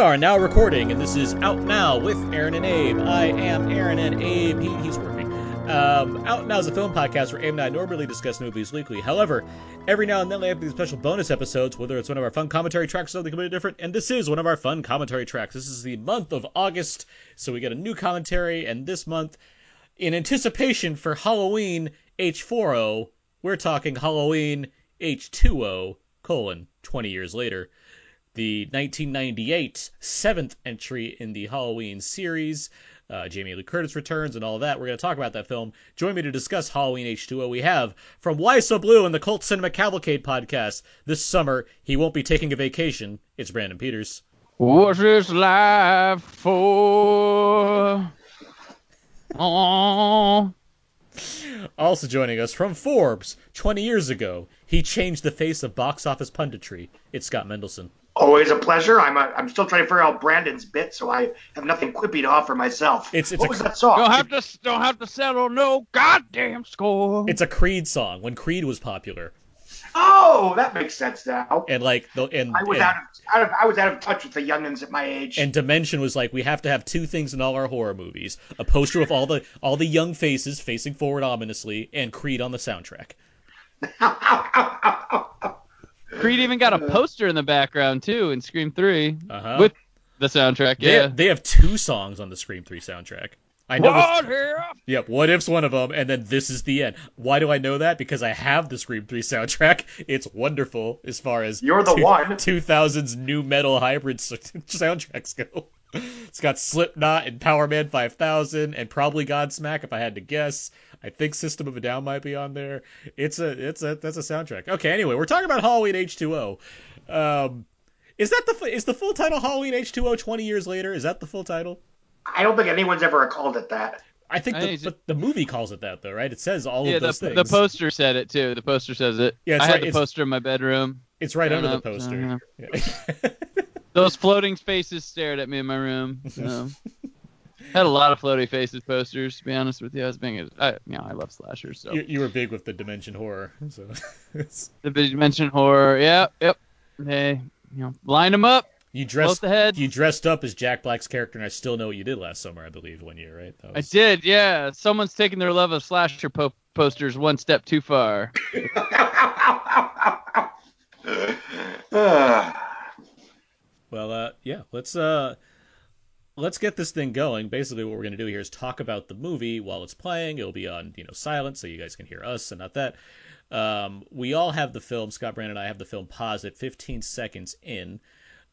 Are now recording, and this is Out Now with Aaron and Abe. I am Aaron, and Abe, he, he's working. Um, Out Now is a film podcast where Abe and I normally discuss movies weekly. However, every now and then we have these special bonus episodes, whether it's one of our fun commentary tracks or something completely different, and this is one of our fun commentary tracks. This is the month of August, so we get a new commentary, and this month, in anticipation for Halloween H4O, we're talking Halloween H2O, colon, 20 years later the 1998 seventh entry in the Halloween series. Uh, Jamie Lee Curtis returns and all that. We're going to talk about that film. Join me to discuss Halloween H2O. We have from Why So Blue and the Cult Cinema Cavalcade podcast. This summer, he won't be taking a vacation. It's Brandon Peters. What's this life for? Oh. Also joining us from Forbes, 20 years ago, he changed the face of box office punditry. It's Scott Mendelson. Always a pleasure. I'm a, I'm still trying to figure out Brandon's bit, so I have nothing quippy to offer myself. It's- it's what a- was that song? Don't have to don't have to settle no goddamn score. It's a Creed song when Creed was popular, oh, that makes sense now. and like the and I was and, out of, out of I was out of touch with the youngins at my age. and Dimension was like we have to have two things in all our horror movies: a poster with all the all the young faces facing forward ominously, and Creed on the soundtrack. Creed even got a poster in the background too in Scream 3 Uh-huh. with the soundtrack. They, Yeah. they have two songs on the Scream 3 soundtrack. I know this. What here? Yep, What If's one of them, and then This is the End. Why do I know that? Because I have the Scream 3 soundtrack. It's wonderful as far as You're the two- one. 2000s nu metal hybrid soundtracks go. It's got Slipknot and Power Man 5000 and probably Godsmack if I had to guess. I think System of a Down might be on there. It's a it's a that's a soundtrack. Okay, anyway, we're talking about Halloween H2O. Um is that the is the full title Halloween H2O 20 years later? Is that the full title? I don't think anyone's ever called it that. I think I the, think it's- but the movie calls it that though, right? It says all Yeah, of the, those things. the poster said it too. The poster says it. Yeah, it's I had right, the it's- poster in my bedroom. It's right Fair under the poster. uh-huh. Yeah. Those floating faces stared at me in my room. So. Had a lot of floating faces posters. To be honest with you, I was being, I, you know, I love slashers. So you, you were big with the dimension horror, so it's- the dimension horror. Yeah, yep. They, you know, line them up. You Both dressed the head. you dressed up as Jack Black's character, and I still know what you did last summer, I believe, one year, right? That I did, yeah. Someone's taking their love of slasher po- posters one step too far. Well, uh, yeah, let's uh, let's get this thing going. Basically, what we're gonna do here is talk about the movie while it's playing. It'll be on you know silent, so you guys can hear us and not that. Um, we all have the film. Scott Brand and I have the film paused at 15 seconds in,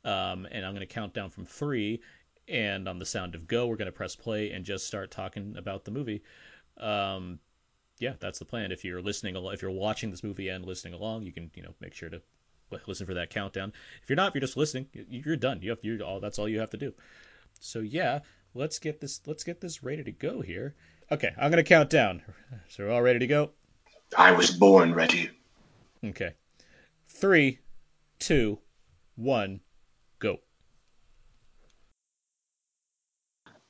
um, and I'm gonna count down from three. And on the sound of go, we're gonna press play and just start talking about the movie. Um, yeah, that's the plan. If you're listening, if you're watching this movie and listening along, you can you know make sure to listen for that countdown. If you're not, if you're just listening, you're done. You have you all that's all you have to do. So yeah, let's get this let's get this ready to go here. Okay, I'm gonna count down. So we're all ready to go. I was born ready. Okay, three, two, one, go.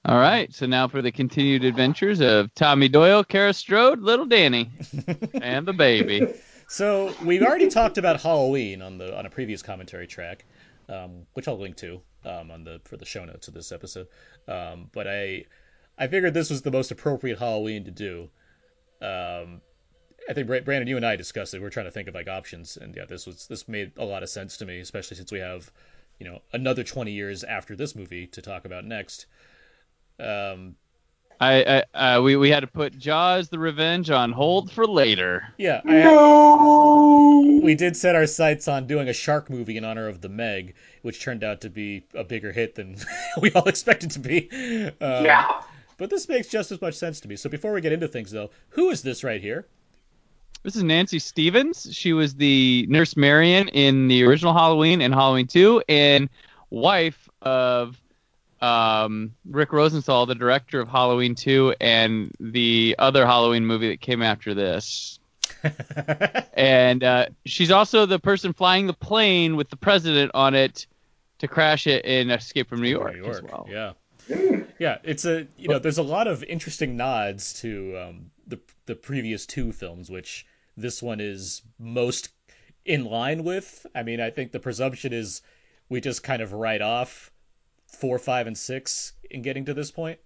All right, so now for the continued adventures of Tommy Doyle, Kara Strode, Little Danny, and the baby. So we've already talked about Halloween on the on a previous commentary track, um, which I'll link to um, on the for the show notes of this episode. Um, but I I figured this was the most appropriate Halloween to do. Um, I think Brandon, you and I discussed it. We are trying to think of like options, and yeah, this was this made a lot of sense to me, especially since we have you know another 20 years after this movie to talk about next. Um, I, I uh, we we had to put Jaws: The Revenge on hold for later. yeah, I, we did set our sights on doing a shark movie in honor of the Meg, which turned out to be a bigger hit than we all expected to be. Um, Yeah. But this makes just as much sense to me. So before we get into things, though, who is this right here? This is Nancy Stephens. She was the Nurse Marion in the original Halloween and Halloween 2, and wife of um, Rick Rosenthal, the director of Halloween 2 and the other Halloween movie that came after this. And uh, she's also the person flying the plane with the president on it to crash it in Escape from New York, New York. as well. Yeah. Yeah, it's a you know, there's a lot of interesting nods to um, the the previous two films, which this one is most in line with. I mean, I think the presumption is we just kind of write off four, five, and six in getting to this point.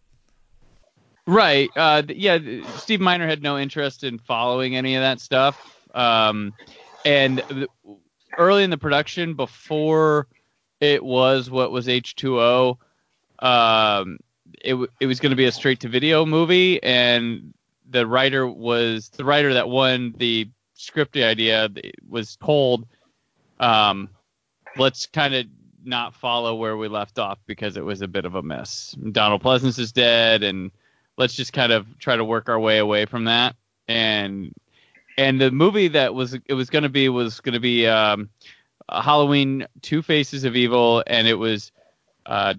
Right. Uh, yeah. Steve Miner had no interest in following any of that stuff. Um, and early in the production, before it was what was H2O, um, it it was going to be a straight to video movie, and the writer was the writer that won the script idea was told, um, let's kind of not follow where we left off because it was a bit of a mess. Donald Pleasence is dead, and let's just kind of try to work our way away from that. And and the movie that was it was going to be was going to be um, Halloween: Two Faces of Evil, and it was uh,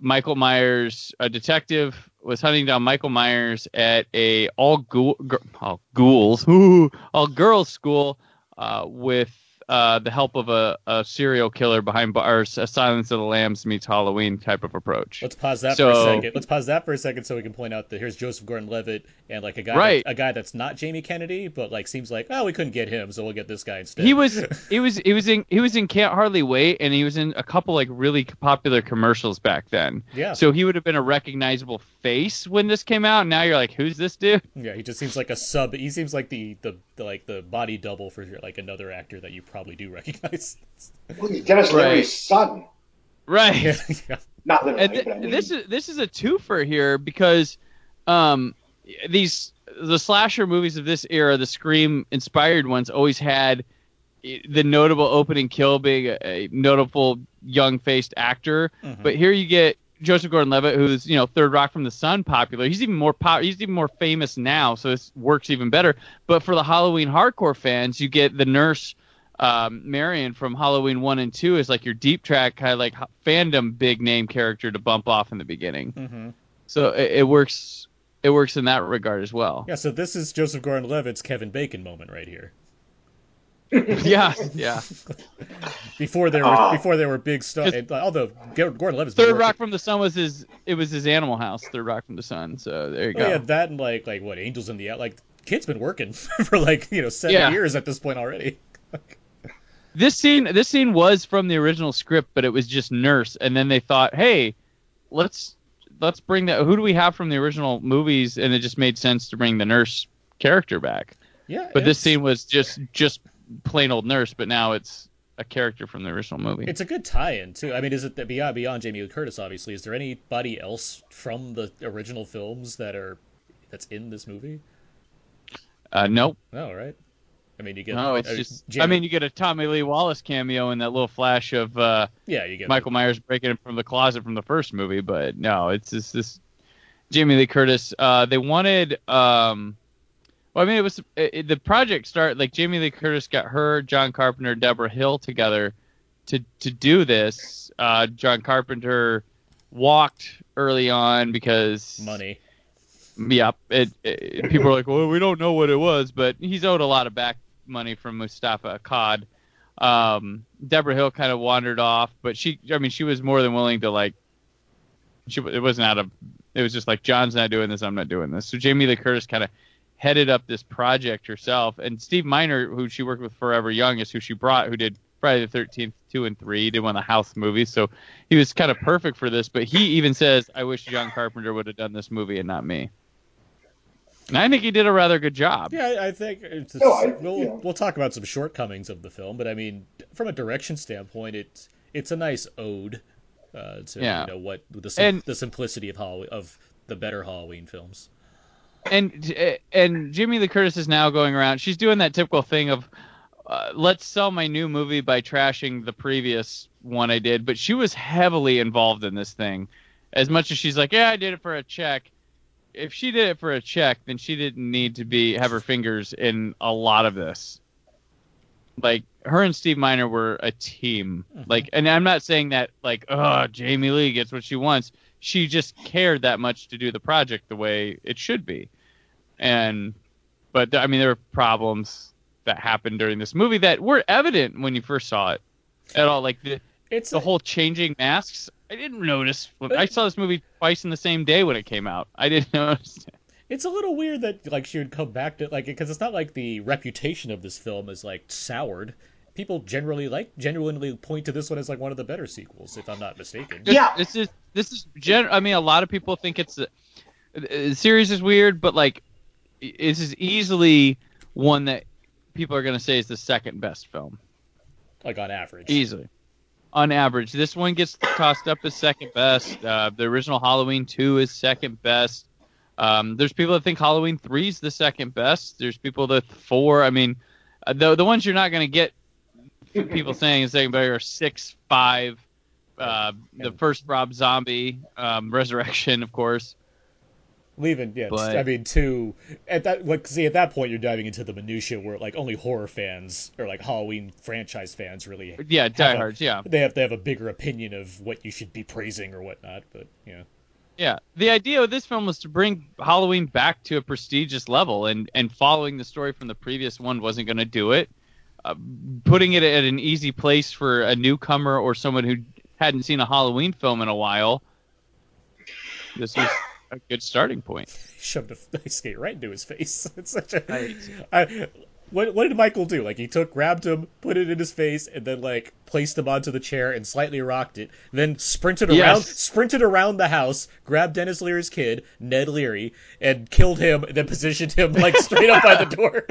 Michael Myers, a detective, was hunting down Michael Myers at a all ghoul, all ghouls, all girls school uh, with uh, the help of a, a, serial killer behind bars, a Silence of the Lambs meets Halloween type of approach. Let's pause that so, for a second. Let's pause that for a second so we can point out that here's Joseph Gordon-Levitt and like a guy, right. that, a guy that's not Jamie Kennedy, but like seems like oh we couldn't get him, so we'll get this guy instead. He was he was he was in he was in Can't Hardly Wait, and he was in a couple like really popular commercials back then. Yeah. So he would have been a recognizable face when this came out. And Now you're like, who's this dude? Yeah, he just seems like a sub. He seems like the the, the like the body double for like another actor that you probably do recognize. Well, Denis right. Leary's son. Right. yeah. Not literally. Th- I mean... This is this is a twofer here because um, these the slasher movies of this era, the Scream inspired ones, always had the notable opening kill being a, a notable young faced actor. Mm-hmm. But here you get Joseph Gordon-Levitt, who's you know Third Rock from the Sun popular. He's even more pop- he's even more famous now, so this works even better. But for the Halloween hardcore fans, you get the nurse um, Marion from Halloween one and two is like your deep track kind of like fandom big name character to bump off in the beginning. Mm-hmm. So it, it, works. It works in that regard as well. Yeah. So this is Joseph Gordon-Levitt's Kevin Bacon moment right here. yeah, yeah. before there were uh, before there were big stuff. Although Gordon-Levitt's Third Rock from the Sun was his. It was his Animal House. Third Rock from the Sun. So there you oh, go. Yeah, that and like like what Angels in the like kid's been working for like you know seven yeah. years at this point already. This scene this scene was from the original script, but it was just Nurse, and then they thought, hey, let's let's bring that. Who do we have from the original movies? And it just made sense to bring the Nurse character back. Yeah. But this scene was just just plain old Nurse, but now it's a character from the original movie. It's a good tie-in too. I mean, is it beyond beyond Jamie Lee Curtis? Obviously, is there anybody else from the original films that are that's in this movie? Uh, nope. Oh, right. I mean, you get. No, it's uh, just. Jamie, I mean, you get a Tommy Lee Wallace cameo in that little flash of. Uh, yeah, you get Michael Myers breaking from the closet from the first movie, but no, it's just this. Jamie Lee Curtis. Uh, they wanted. Um, well, I mean, it was it, the project start like Jamie Lee Curtis got her, John Carpenter, Debra Hill together to to do this. Uh, John Carpenter walked early on because money. Yeah, It, it, people are like, well, we don't know what it was, but he's owed a lot of back money from Moustapha Akkad. Um, Debra Hill kind of wandered off, but she, I mean, she was more than willing to like. She, it wasn't out of. It was just like John's not doing this, I'm not doing this. So Jamie Lee Curtis kind of headed up this project herself, and Steve Miner, who she worked with Forever Young, is who she brought, who did Friday the 13th, two and three. Did one of the House movies, so he was kind of perfect for this. But he even says, "I wish John Carpenter would have done this movie and not me." And I think he did a rather good job. Yeah, I think it's, no, I, we'll yeah. we'll talk about some shortcomings of the film, but I mean, from a direction standpoint, it's it's a nice ode uh, to yeah. you know what the sim- and, the simplicity of Halloween of the better Halloween films. And and Jamie Lee Curtis is now going around. She's doing that typical thing of uh, let's sell my new movie by trashing the previous one I did. But she was heavily involved in this thing. As much as she's like, yeah, I did it for a check if she did it for a check, then she didn't need to be have her fingers in a lot of this. Like her and Steve Miner were a team. Mm-hmm. Like, and I'm not saying that like, oh, Jamie Lee gets what she wants. She just cared that much to do the project the way it should be. And, but I mean, there were problems that happened during this movie that were evident when you first saw it at all. Like the it's the a, whole changing masks. I didn't notice. When, I saw this movie twice in the same day when it came out. I didn't notice. It's a little weird that like she would come back to like because it's not like the reputation of this film is like soured. people generally like genuinely point to this one as like one of the better sequels, if I'm not mistaken. Yeah. This is this is gen. I mean, a lot of people think it's a, the series is weird, but like i- this is easily one that people are gonna say is the second best film, Like on average. easily. On average, this one gets tossed up as second best. Uh, the original Halloween two is second best. Um, there's people that think Halloween three is the second best. There's people that four. I mean, uh, the the ones you're not gonna get people saying is second best are six, five, uh, the first Rob Zombie um, Resurrection, of course. Leaving, yeah. But- I mean, two at that. Like, see, at that point, you're diving into the minutia where like only horror fans or like Halloween franchise fans really Yeah, a- diehards. Yeah, they have to have a bigger opinion of what you should be praising or whatnot. But yeah, yeah. The idea of this film was to bring Halloween back to a prestigious level, and and following the story from the previous one wasn't going to do it. Uh, putting it at an easy place for a newcomer or someone who hadn't seen a Halloween film in a while. This was a good starting point. he shoved a ice skate right into his face. It's such a. Right. I, what what did Michael do? Like he took, grabbed him, put it in his face, and then like placed him onto the chair and slightly rocked it. Then sprinted around, Yes. sprinted around the house, grabbed Denis Leary's kid, Ned Leary, and killed him. And then positioned him like straight up by the door.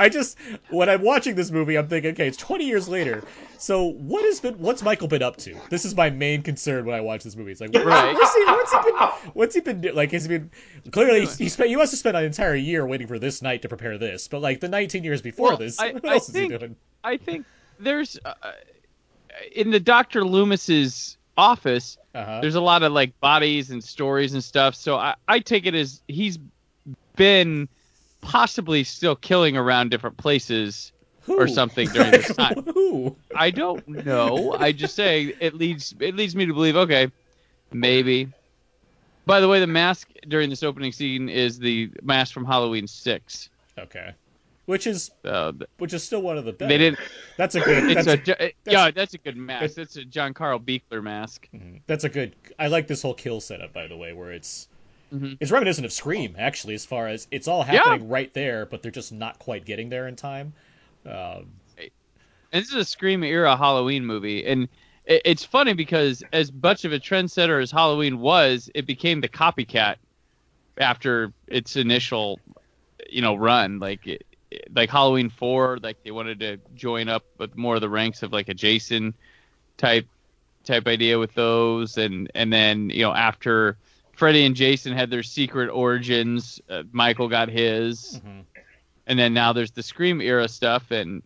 I just when I'm watching this movie, I'm thinking, okay, it's 20 years later. So what has been what's Michael been up to? This is my main concern when I watch this movie. It's like, Right. what's he, what's he been what's he been like? Has he been clearly he, he spent he must have spent an entire year waiting for this night to prepare this, but like the 19 years before Well, this, I- what I else is think- he doing? I think there's uh, in the Doctor Loomis's office. Uh-huh. there's a lot of like bodies and stories and stuff. So I, I take it as he's been possibly still killing around different places Who? or something during this time. Who? I don't know. I just say it leads it leads me to believe okay, maybe. By the way, the mask during this opening scene is the mask from Halloween Six. Okay. Which is Uh, which is still one of the best. they didn't. That's a good. It's That's a, ju- yeah, that's a good mask. That's a John Carl Buechler mask. that's a good. I like this whole kill setup, by the way, where it's Mhm. it's reminiscent of Scream, actually, as far as it's all happening right there, but they're just not quite getting there in time. Um, And this is a Scream era Halloween movie, and it, it's funny because as much of a trendsetter as Halloween was, it became the copycat after its initial, you know, run. Like, it- like Halloween four, like they wanted to join up with more of the ranks of like a Jason type type idea with those, and and then you know after Freddy and Jason had their secret origins, uh, Michael got his mhm. and then now there's the Scream era stuff, and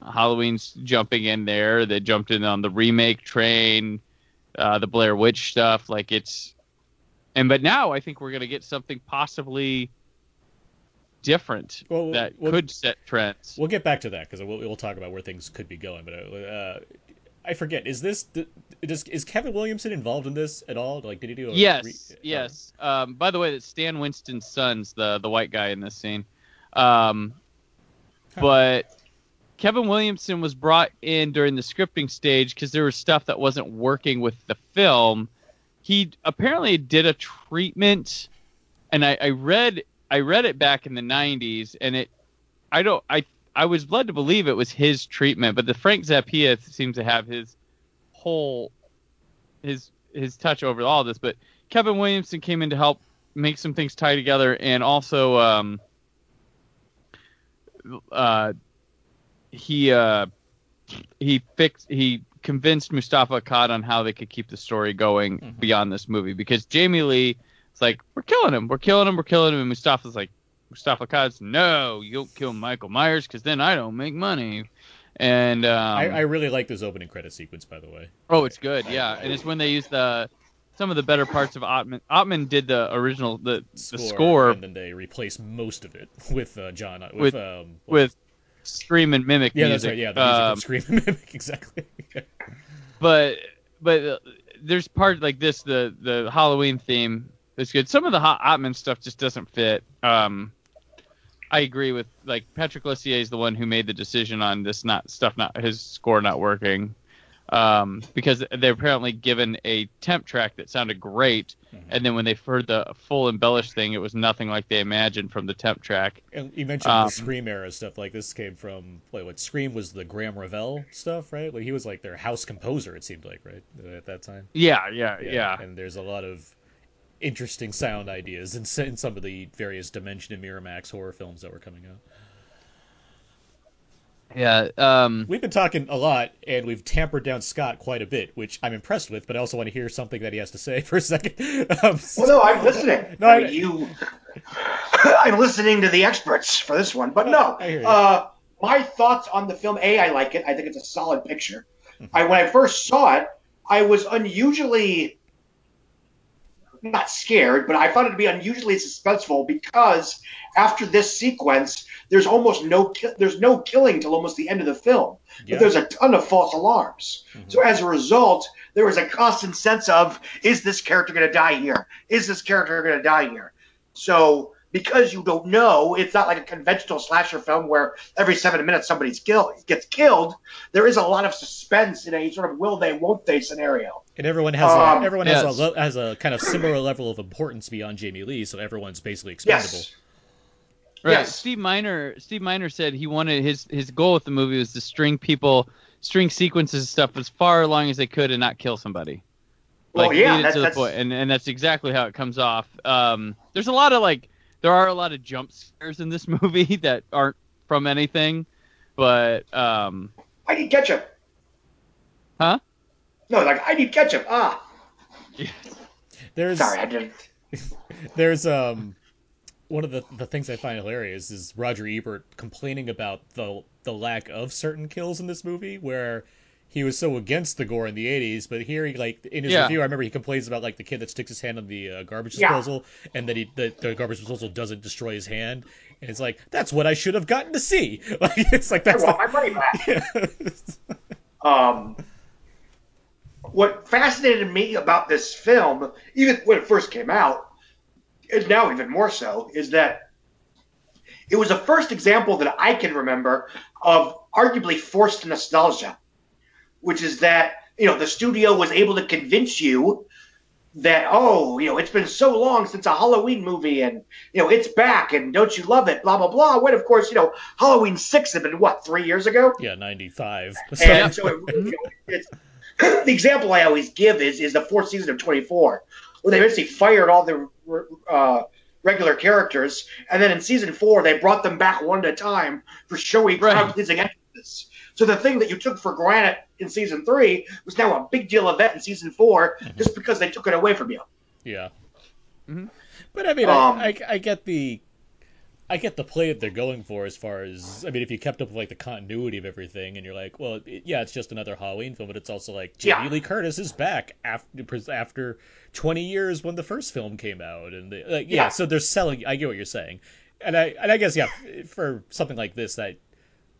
Halloween's jumping in there. They jumped in on the remake train, uh, the Blair Witch stuff. Like it's, and but now I think we're gonna get something possibly different Well, that well- could set trends. We'll get back to that because we'll, we'll talk about where things could be going. But uh, I forget. Is this does, is Kevin Williamson involved in this at all? Like, did he do? A yes, re- yes. Um, by the way, that's Stan Winston's son's the the white guy in this scene. Um, Huh. but Kevin Williamson was brought in during the scripting stage because there was stuff that wasn't working with the film. He apparently did a treatment, and I, I read I read it back in the '90s, and it I don't I I was led to believe it was his treatment, but the Frank Zappia seems to have his whole his his touch over all this. But Kevin Williamson came in to help make some things tie together, and also um, uh, he uh, he fixed he convinced Moustapha Akkad on how they could keep the story going Mhm. beyond this movie because Jamie Lee is like we're killing him, we're killing him, we're killing him, and Moustapha's like Moustapha Akkad's no, you don't kill Michael Myers because then I don't make money. And um, I, I really like this opening credit sequence, by the way. Oh, it's good, yeah. And it's when they use the some of the better parts of Ottman. Ottman did the original the Score, the score and then they replace most of it with uh, John With- with, um, with scream and mimic yeah, music. that's right. Yeah, the music Um, Scream and Mimic exactly. but but uh, there's part like this the the Halloween theme is good. Some of the Hot Ottman stuff just doesn't fit. Um, I agree with like Patrick Lussier is the one who made the decision on this not stuff not his score not working. um, because they're apparently given a temp track that sounded great, Mhm. and then when they heard the full embellished thing, it was nothing like they imagined from the temp track. And you mentioned Um, the Scream era stuff. Like this came from wait, what Scream was the Graeme Revell stuff, right? Like he was like their house composer. It seemed like right at that time. Yeah, yeah, yeah. And there's a lot of interesting sound ideas in, in some of the various Dimension and Miramax horror films that were coming out. Yeah. Um, We've been talking a lot, and we've tampered down Scott quite a bit, which I'm impressed with. But I also want to hear something that he has to say for a second. Um, Well, no, I'm listening. No, I I- mean, you. I'm listening to the experts for this one, but no. I hear you. Uh, my thoughts on the film: A, I like it. I think it's a solid picture. Mm-hmm. I when I first saw it, I was unusually not scared, but I found it to be unusually suspenseful because after this sequence, there's almost no there's no killing till almost the end of the film. Yeah. But there's a ton of false alarms. Mhm. So as a result, there was a constant sense of is this character going to die here? Is this character going to die here? So because you don't know, it's not like a conventional slasher film where every seven minutes somebody's killed gets killed. There is a lot of suspense in a sort of will they won't they scenario. And everyone has Um, a, everyone has a has a kind of similar level of importance beyond Jamie Lee, so everyone's basically expendable. Yes. Right. Yes. Steve Miner. Steve Miner said he wanted his his goal with the movie was to string people, string sequences and stuff as far along as they could and not kill somebody. Well, yeah, that- to the that's- point, and and that's exactly how it comes off. Um, there's a lot of like there are a lot of jump scares in this movie that aren't from anything, but um, I need ketchup. Huh? No, like I need ketchup. Ah, There's sorry, I didn't. there's um one of the the things I find hilarious is Roger Ebert complaining about the the lack of certain kills in this movie where he was so against the gore in the 80s but here he like in his Yeah. review I remember he complains about like the kid that sticks his hand on the uh, garbage Yeah. disposal and that he the, the garbage disposal doesn't destroy his hand and it's like that's what I should have gotten to see like it's like I that's want the, my money back. yeah. Um, what fascinated me about this film, even when it first came out, and now even more so, is that it was the first example that I can remember of arguably forced nostalgia, which is that you know the studio was able to convince you that oh you know it's been so long since a Halloween movie and you know it's back and don't you love it blah blah blah. When of course you know Halloween six had been what three years ago. yeah 95 And so it, you know, it's, the example I always give is is the fourth season of 24, where they basically fired all the uh, regular characters, and then in season four they brought them back one at a time for showy, Right. crowd-pleasing entrances. So the thing that you took for granted in season three was now a big deal event in season 4 just because they took it away from you. Yeah. Mhm. But I mean, Um, I, I, I get the, I get the play that they're going for as far as I mean, if you kept up with like the continuity of everything, and you're like, well, it, yeah, it's just another Halloween film, but it's also like Jamie Yeah. Lee Curtis is back after after 20 years when the first film came out, and the, like, yeah, Yeah. so they're selling. I get what you're saying, and I and I guess yeah, for something like this that.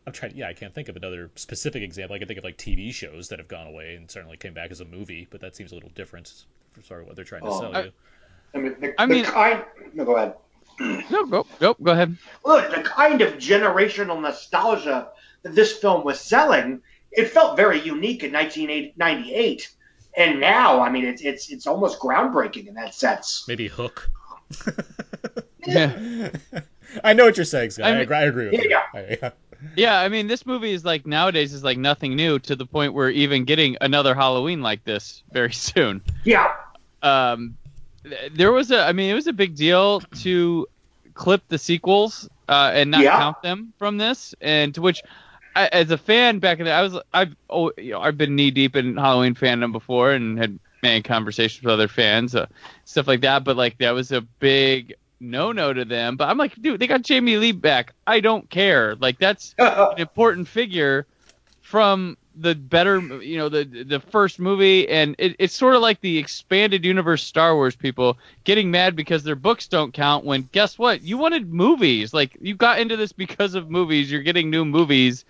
I'm trying. Yeah, I can't think of another specific example. I can think of like TV shows that have gone away and certainly came back as a movie, but that seems a little different for sort of what they're trying to Oh, sell I- you. I mean, the, I the mean- kind. No, go ahead. no, go, go, go ahead. look, the kind of generational nostalgia that this film was selling, it felt very unique in 1998. And now, I mean, it's it's it's almost groundbreaking in that sense. Maybe Hook. Yeah. I know what you're saying, Scott. I, I mean- agree, I agree with you. Yeah. I- yeah. Yeah, I mean, this movie is like nowadays is like nothing new to the point where even getting another Halloween like this very soon. Yeah, Um, there was a, I mean, it was a big deal to clip the sequels uh, and not Yeah. count them from this, and to which, I, as a fan back in the, I was, I've, oh, you know, I've been knee deep in Halloween fandom before and had many conversations with other fans, uh, stuff like that. But like that was a big no no to them. But I'm like, dude, they got Jamie Lee back. I don't care. Like that's an important figure from the better, you know, the the first movie, and it, it's sort of like the expanded universe Star Wars people getting mad because their books don't count. When guess what, you wanted movies. Like you got into this because of movies. You're getting new movies.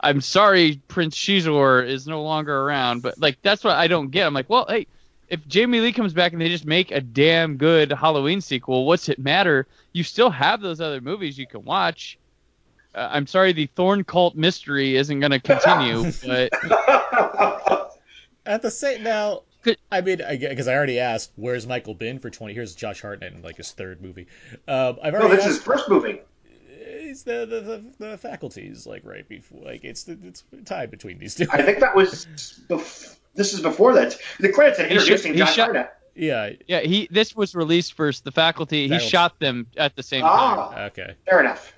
I'm sorry, Prince Xizor is no longer around, but like that's what I don't get. I'm like, well, hey, if Jamie Lee comes back and they just make a damn good Halloween sequel, what's it matter? You still have those other movies you can watch. Uh, I'm sorry, the Thorn Cult mystery isn't going to continue, but At the same now, Could- I mean, because I, already asked, where's Michael been for twenty? Here's Josh Hartnett in like his third movie. Um, I've No, already this is his first movie. It's the, the the the faculties like right before, like it's the, it's tied between these two. I think that was. Bef- this is before that. The credits had He introducing he shot- Hartnett. yeah. Yeah, he this was released first. The faculty, he Faculty. shot them at the same time. Ah, Okay. fair enough.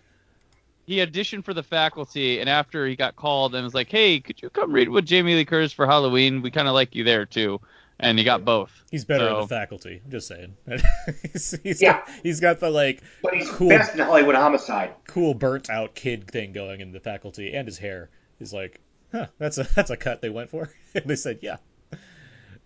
He auditioned for the faculty, and after he got called and was like, "Hey, could you come read with Jamie Lee Curtis for Halloween? We kind of like you there too." And he got both. He's better in the faculty. I'm just saying. he's, he's Yeah. got, he's got the like But he's Cool. best in Hollywood Homicide. cool burnt out kid thing going in the faculty, and his hair is like, huh, that's a that's a cut they went for. and they said, yeah,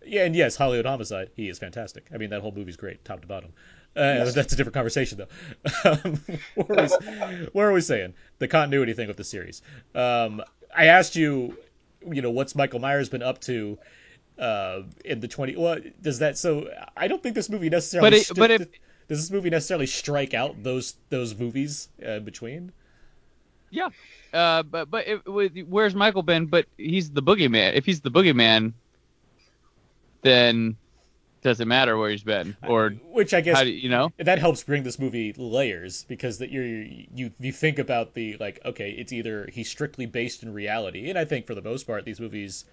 yeah, and yes, Hollywood Homicide. He is fantastic. I mean, that whole movie's great, top to bottom. Uh, That's a different conversation, though. Um, what, are we, what are we saying? The continuity thing with the series. Um, I asked you, you know, what's Michael Myers been up to uh, in the twenty? Well, does that? So I don't think this movie necessarily. But it- st- but if- does this movie necessarily strike out those those movies uh, between? Yeah, uh, but but it, where's Michael been? But he's the boogeyman. If he's the boogeyman, then does it matter where he's been or Which I guess do you know? that helps bring this movie layers because that you're you you think about the like okay it's either he's strictly based in reality and I think for the most part these movies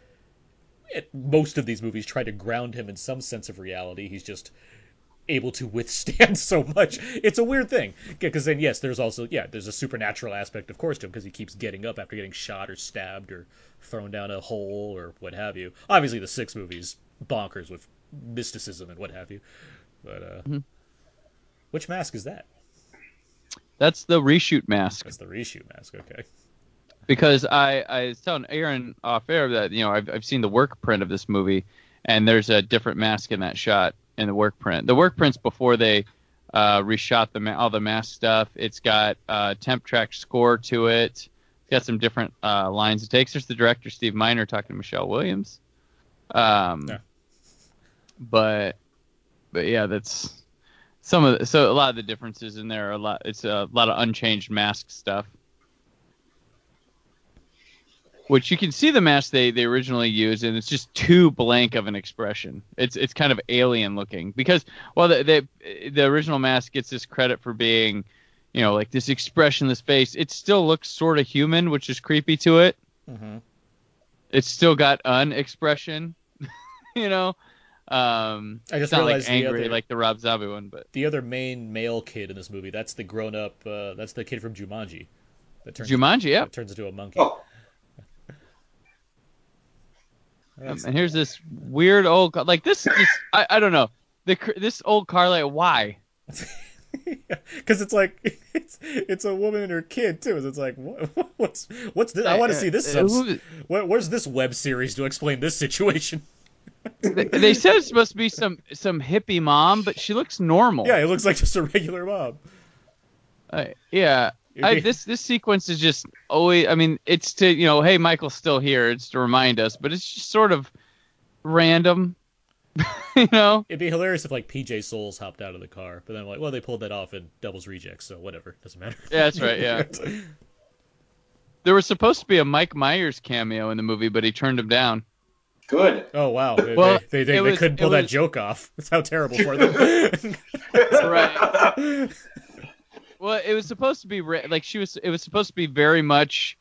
it, most of these movies try to ground him in some sense of reality he's just able to withstand so much. It's a weird thing. Because then yes there's also yeah there's a supernatural aspect of course to him because he keeps getting up after getting shot or stabbed or thrown down a hole or what have you. Obviously the six movies bonkers with mysticism and what have you. But uh Mhm. which mask is that? That's the reshoot mask. that's the reshoot mask okay. Because I, I was telling Aaron off air that you know I've, I've seen the work print of this movie, and there's a different mask in that shot in the work print. The work print's before they uh, reshot the ma- all the mask stuff. It's got uh, temp track score to it. It's got some different uh, lines it takes. There's the director Steve Miner talking to Michelle Williams. Um, Yeah. but but yeah, that's some of the, so a lot of the differences in there are a lot. It's a lot of unchanged mask stuff which you can see the mask they, they originally used, and it's just too blank of an expression. It's it's kind of alien looking because well the the, the original mask gets this credit for being, you know, like this expressionless face. It still looks sort of human, which is creepy to it. mm-hmm. It's still got an expression, you know. Um, I just it's not like realized the angry other- like the Rob Zombie one, but the other main male kid in this movie that's the grown up uh, that's the kid from Jumanji that turns Jumanji, yeah. that turns into a monkey Oh, And here's this weird old ca- like this. this I, I don't know. The this old car like why? because it's like it's it's a woman and her kid too. It's like what, what's what's this? I want to see this. Uh, Sub- what, where's this web series to explain this situation? they, they said it's supposed to be some some hippie mom, but she looks normal. Yeah, it looks like just a regular mom. Uh, yeah. I, this this sequence is just always. I mean, it's to you know, hey, Michael's still here. It's to remind us, but it's just sort of random. you know. It'd be hilarious if like PJ Soles hopped out of the car, but then I'm like, well, they pulled that off in Devil's Rejects, so whatever, doesn't matter. Yeah, that's right. Yeah. There was supposed to be a Mike Myers cameo in the movie, but he turned him down. good. oh wow, they, Well, they, they, they, they was- couldn't it pull that joke off. That's how terrible for them. Right. Well, it was supposed to be like she was. It was supposed to be very much,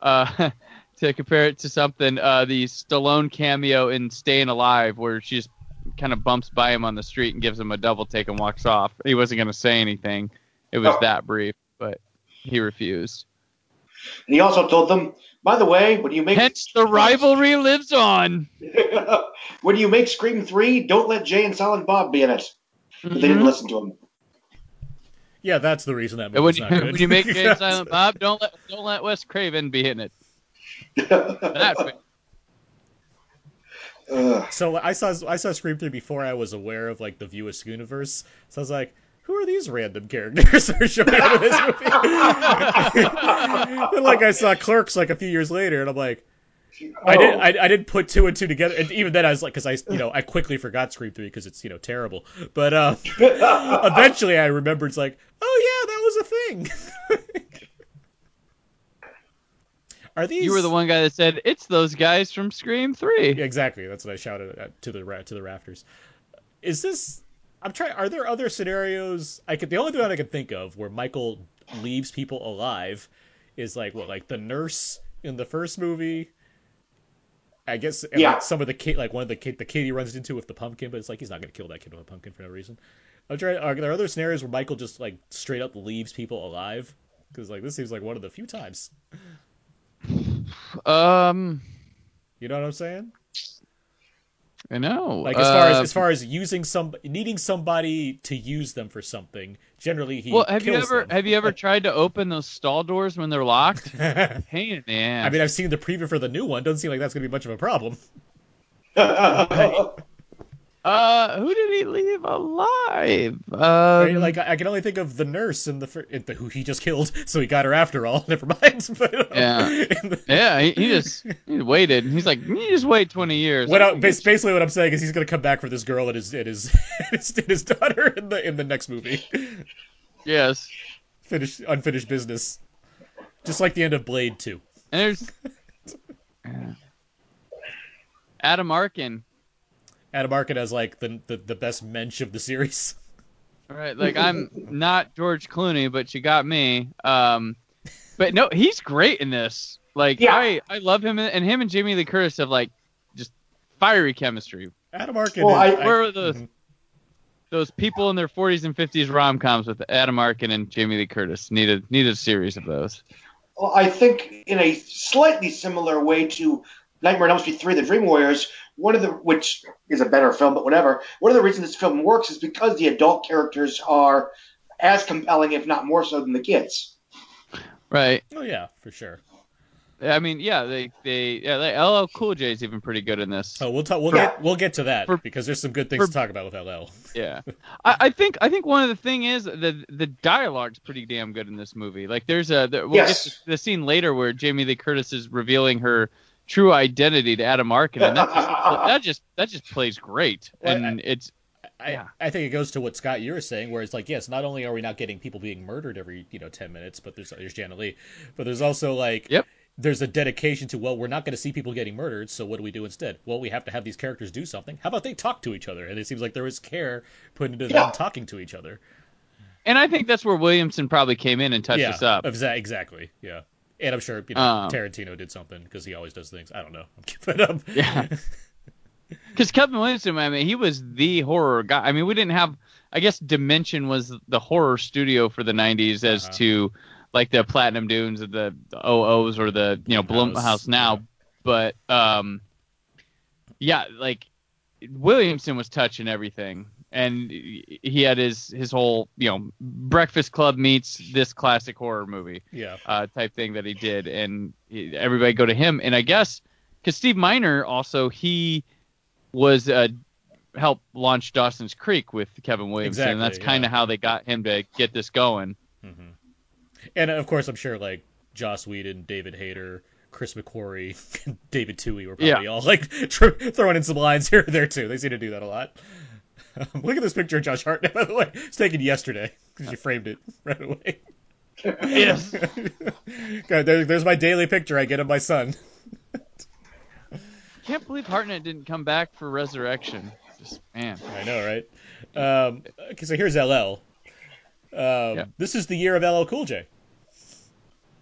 uh, to compare it to something. Uh, the Stallone cameo in Staying Alive, where she just kind of bumps by him on the street and gives him a double take and walks off. He wasn't going to say anything. It was Oh. that brief, but he refused. And he also told them, by the way, when you make Hence, the rivalry lives on. when you make Scream Three, don't let Jay and Silent Bob be in it. But they didn't Mhm. listen to him. Yeah, that's the reason that And when movie's you, not good. when you make Jay and Silent Bob, don't let don't let Wes Craven be hitting it. That's So I saw I saw Scream 3 before I was aware of like the View Askew universe. So I was like, who are these random characters that are showing up in this movie? and like I saw Clerks like a few years later, and I'm like, I Oh. didn't I, I didn't put two and two together. And even then, I was like, because I you know I quickly forgot Scream 3 because it's you know terrible. But uh, eventually I remembered it's like, oh yeah, that was a thing. Are these? You were the one guy that said it's those guys from Scream Three. Exactly. That's what I shouted at, to the ra- to the rafters. Is this? I'm trying. Are there other scenarios? I could. The only one I could think of where Michael leaves people alive is like what, like the nurse in the first movie. I guess Yeah. like, some of the kid, like one of the kid, the kid he runs into with the pumpkin, but it's like he's not gonna kill that kid with a pumpkin for no reason. I'm trying. Are there other scenarios where Michael just like straight up leaves people alive? Because like this seems like one of the few times. Um, You know what I'm saying? I know. Like as far as Uh, as far as using some needing somebody to use them for something, generally he well, have you ever them. have you ever tried to open those stall doors when they're locked? I Pain in the ass. mean, I've seen the preview for the new one. Doesn't seem like that's gonna be much of a problem. uh, who did he leave alive? Um, Right? Like I I can only think of the nurse in the, fir- the who he just killed, so he got her after all. Never mind. But, um, Yeah. the- yeah, he, he just he waited. He's like, you just wait twenty years. What I, bas- basically what I'm saying is he's gonna come back for this girl and his and his and his, and his daughter in the in the next movie. Yes, Finish unfinished business, just like the end of Blade Two. and there's Adam Arkin. Adam Arkin as like the, the the best mensch of the series. All right, like I'm not George Clooney, but you got me. Um, but no, he's great in this. Like Yeah. I I love him, and him and Jamie Lee Curtis have like just fiery chemistry. Adam Arkin. Well, is, I- Where are those Mhm. those people in their 40s and 50s rom coms with Adam Arkin and Jamie Lee Curtis? Needed needed a series of those. Well, I think in a slightly similar way to Nightmare on Elm Street 3: The Dream Warriors, one of the which is a better film, but whatever. One of the reasons this film works is because the adult characters are as compelling, if not more so, than the kids. Right. Oh yeah, for sure. I mean, yeah, they they yeah, like, LL Cool J is even pretty good in this. Oh, we'll talk. We'll For- get we'll get to that for- because there's some good things for- to talk about with LL. Yeah, I, I think I think one of the thing is the the dialogue's pretty damn good in this movie. Like there's a the, we'll Yes. get the scene later where Jamie Lee Curtis is revealing her true identity to Adam Arkin, and that just that just that just plays great, Well, and it's I, Yeah. I think it goes to what Scott you were saying, where it's like, yes, not only are we not getting people being murdered every you know ten minutes, but there's there's Janet Leigh, but there's also like, Yep. there's a dedication to well, we're not going to see people getting murdered, so what do we do instead? Well, we have to have these characters do something. How about they talk to each other? And it seems like there was care put into Yeah. them talking to each other. and I think that's where Williamson probably came in and touched yeah, us up. exa- exactly. Yeah, and I'm sure you know Um, Tarantino did something because he always does things. I don't know. I'm. But, um, Yeah. Because Kevin Williamson, I mean, he was the horror guy. I mean, we didn't have. I guess Dimension was the horror studio for the '90s, as Uh-huh. to like the Platinum Dunes or the, the OOs or the you know Blumhouse, Blumhouse now. yeah. But um, yeah, like Williamson was touching everything, and he had his his whole you know Breakfast Club meets this classic horror movie yeah. uh, type thing that he did, and he, everybody go to him. And I guess because Steve Miner also he was uh, helped launch Dawson's Creek with Kevin Williamson, and that's kind of yeah. how they got him to get this going. hmm And of course, I'm sure like Joss Whedon, David Hayter, Chris McQuarrie, David Twohy were probably all like tr- throwing in some lines here or there too. They seem to do that a lot. Um, look at this picture of Josh Hartnett, by the way. It's taken yesterday because you framed it right away. Yes. God, there, there's my daily picture I get of my son. Can't believe Hartnett didn't come back for Resurrection. Just man. I know, right? Um, okay, so here's LL. Um, This is the year of LL Cool J.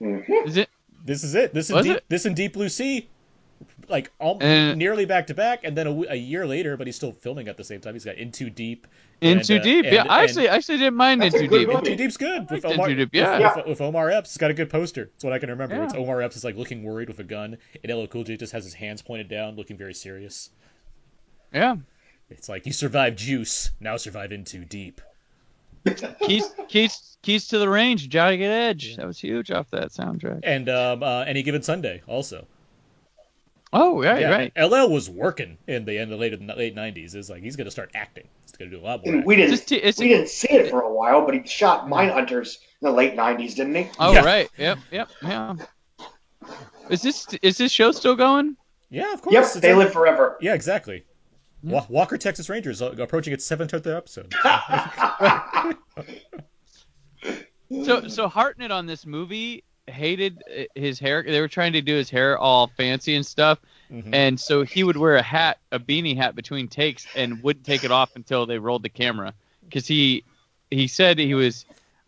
Is it? This is it. This is deep, it? this in Deep Blue Sea, like all, And- nearly back to back, and then a year later, but he's still filming at the same time. He's got In Too Deep. In and, Too uh, Deep? and- yeah, I actually, I actually didn't mind In Too Deep. movie. In Too Deep's good with Omar. In Too Deep, yeah. with, with, with Omar Epps. It's got a good poster. That's what I can remember. Yeah. It's Omar Epps is like looking worried with a gun, and LL Cool J just has his hands pointed down, looking very serious. Yeah. It's like you survived Juice, now survive In Too Deep. Keys, keys, keys to the range. Jagged Edge. That was huge off that soundtrack. And um, uh, any given Sunday also. Oh, right, yeah, right. LL was working in the in the late late '90s. It's like he's gonna start acting. He's gonna do a lot more. And we didn't It's just- it's- we didn't see it for a while, but he shot Mindhunters in the late '90s, didn't he? Oh, Yeah. right. Yep, yep, yeah. Is this is this show still going? Yeah, of course. Yep, It's they on- live forever. Yeah, exactly. Wa- Walker Texas Rangers uh, approaching its seventh episode. So so Hartnett on this movie hated his hair. They were trying to do his hair all fancy and stuff, Mhm. and so he would wear a hat, a beanie hat between takes, and wouldn't take it off until they rolled the camera. Because he he said he was,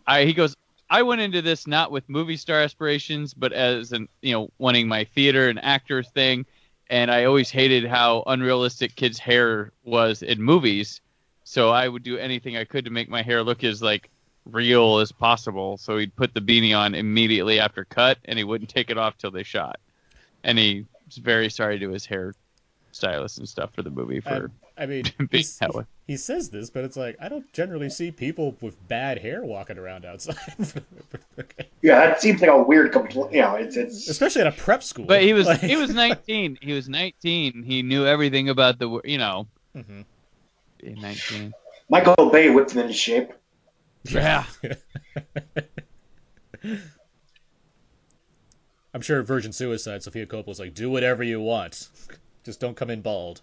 I he goes, I went into this not with movie star aspirations, but as an you know wanting my theater and actor thing, and I always hated how unrealistic kids' hair was in movies. So I would do anything I could to make my hair look as like real as possible. So he'd put the beanie on immediately after cut, and he wouldn't take it off till they shot. And he was very sorry to his hair stylist and stuff for the movie for I, I mean, being that way. he says this, but it's like I don't generally see people with bad hair walking around outside, Okay. Yeah, that seems like a weird compl You know, it's it's. especially at a prep school. But he was Like- he was 19. He was 19. He knew everything about the you know. Mhm. 19. Michael Bay whipped him into shape. Yeah. I'm sure Virgin Suicide, Sofia Coppola's like, do whatever you want, just don't come in bald.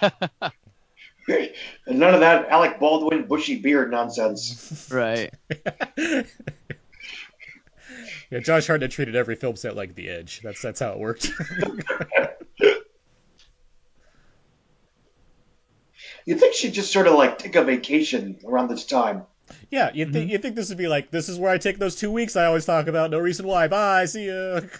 None of that Alec Baldwin bushy beard nonsense. Right. Yeah, Josh Hartnett treated every film set like The Edge. That's that's how it worked. You'd think she'd just sort of like take a vacation around this time. yeah, you Mm-hmm. think you think this would be like, this is where I take those two weeks I always talk about. No reason why. Bye. See ya.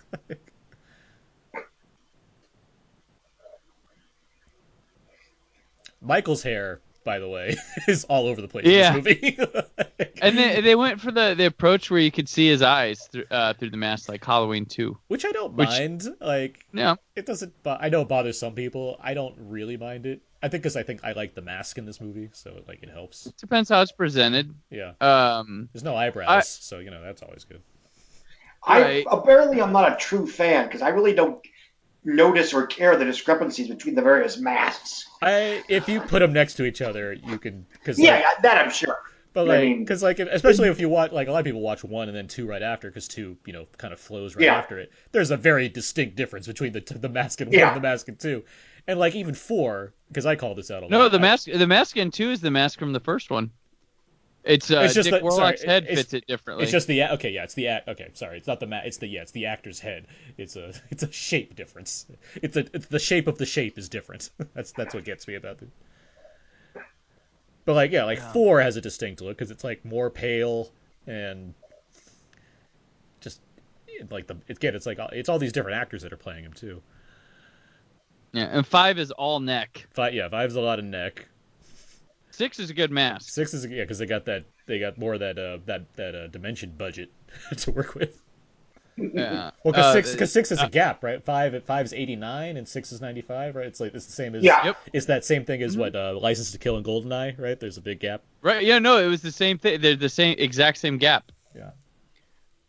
Michael's hair, by the way, is all over the place Yeah. in this movie. And they they went for the, the approach where you could see his eyes through uh, through the mask, like Halloween 2. Which I don't Which- mind. Like, Yeah. it doesn't. Bo- I know it bothers some people. I don't really mind it. I think because I think I like the mask in this movie, so like it helps. Depends how it's presented. Yeah, Um. there's no eyebrows, I- so you know that's always good. Right. I apparently I'm not a true fan because I really don't notice or care the discrepancies between the various masks. I if you put them next to each other, you can because Yeah, that I'm sure. but I like mean- because like especially if you watch like a lot of people watch one and then two right after because two you know kind of flows right Yeah. after it. There's a very distinct difference between the the mask and one Yeah. and the mask in two, and like even four because I call this out a lot. No, the mask the mask in 2 is the mask from the first one. It's uh It's just Dick that- sorry, Warlock's head fits it differently. It's just the okay, yeah, it's the act. Okay, sorry, it's not the mat. It's the yeah, it's the actor's head. It's a it's a shape difference. It's a it's the shape of the shape is different. that's that's what gets me about it. But like yeah, like four has a distinct look because it's like more pale and just like the it's again, it's like it's all these different actors that are playing him too. yeah, and 5 is all neck. Five yeah, five's a lot of neck. 6 is a good mask. Six is yeah because they got that they got more of that uh that that uh, dimension budget to work with. Yeah. Well, because Uh, six, because six is uh, a gap, right? Five, at five is eighty nine, and six is ninety five, right? It's like it's the same as Yeah. Yep. It's that same thing as what uh, License to Kill and Goldeneye, right? There's a big gap. Right. Yeah. No, it was the same thing. They're the same exact same gap. Yeah.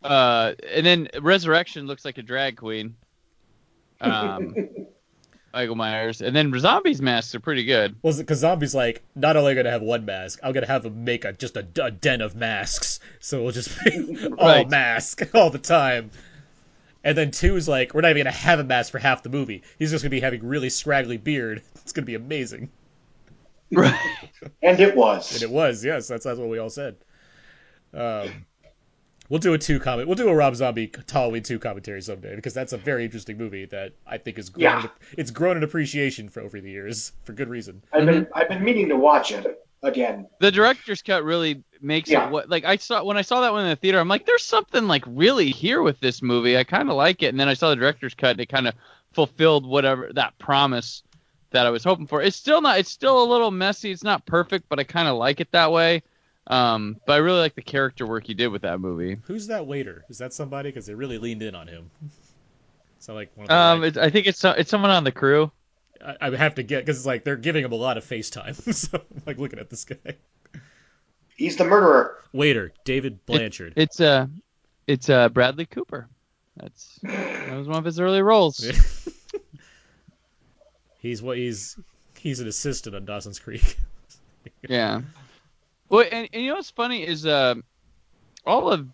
Uh, and then Resurrection looks like a drag queen. Um, Michael Myers, and then zombies masks are pretty good. Well, because zombies like not only gonna have one mask, I'm gonna have them make a just a, a den of masks, so we'll just be all Right. mask all the time. And then two is like we're not even gonna have a mask for half the movie. He's just gonna be having really scraggly beard. It's gonna be amazing. Right. And it was. And it was, yes. That's that's what we all said. Um, we'll do a two comment. We'll do a Rob Zombie Halloween two commentary someday because that's a very interesting movie that I think is grown. Yeah. in- it's grown in appreciation for over the years for good reason. I've been mm-hmm. I've been meaning to watch it again. The director's cut really makes Yeah. it what like I saw when I saw that one in the theater. I'm like, there's something like really here with this movie. I kind of like it, and then I saw the director's cut. And it kind of fulfilled whatever that promise that I was hoping for. It's still not. It's still a little messy. It's not perfect, but I kind of like it that way. Um, but I really like the character work he did with that movie. Who's that waiter? Is that somebody? Because they really leaned in on him. So like one of the Um, like- it's, I think it's it's someone on the crew. I, I have to get because it's like they're giving him a lot of FaceTime. so I'm like looking at this guy. He's the murderer. Waiter David Blanchard. It's uh, it's uh Bradley Cooper. That's that was one of his early roles. he's what he's he's an assistant on Dawson's Creek. Yeah. Well, and, and you know what's funny is uh, all of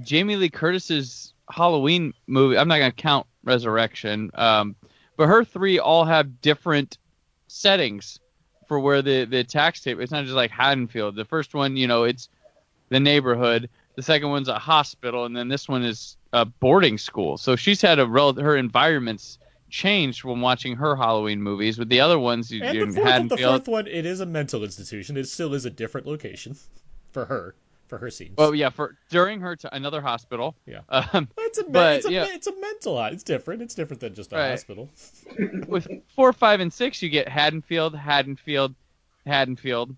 Jamie Lee Curtis's Halloween movie. I'm not gonna count Resurrection, um, but her three all have different settings for where the the tax tape. It's not just like Haddonfield. The first one, you know, it's the neighborhood. The second one's a hospital, and then this one is a boarding school. So she's had a rel- her environments changed when watching her Halloween movies. With the other ones, you, And you the fourth, the Haddonfield- fourth one, it is a mental institution. It still is a different location for her, for her scenes. Well, yeah, for during her t- another hospital. Yeah. Um, it's a, but, it's a, yeah. it's a mental. It's different. It's different than just a Right. hospital. with four, five, and six, you get Haddonfield, Haddonfield, Haddonfield,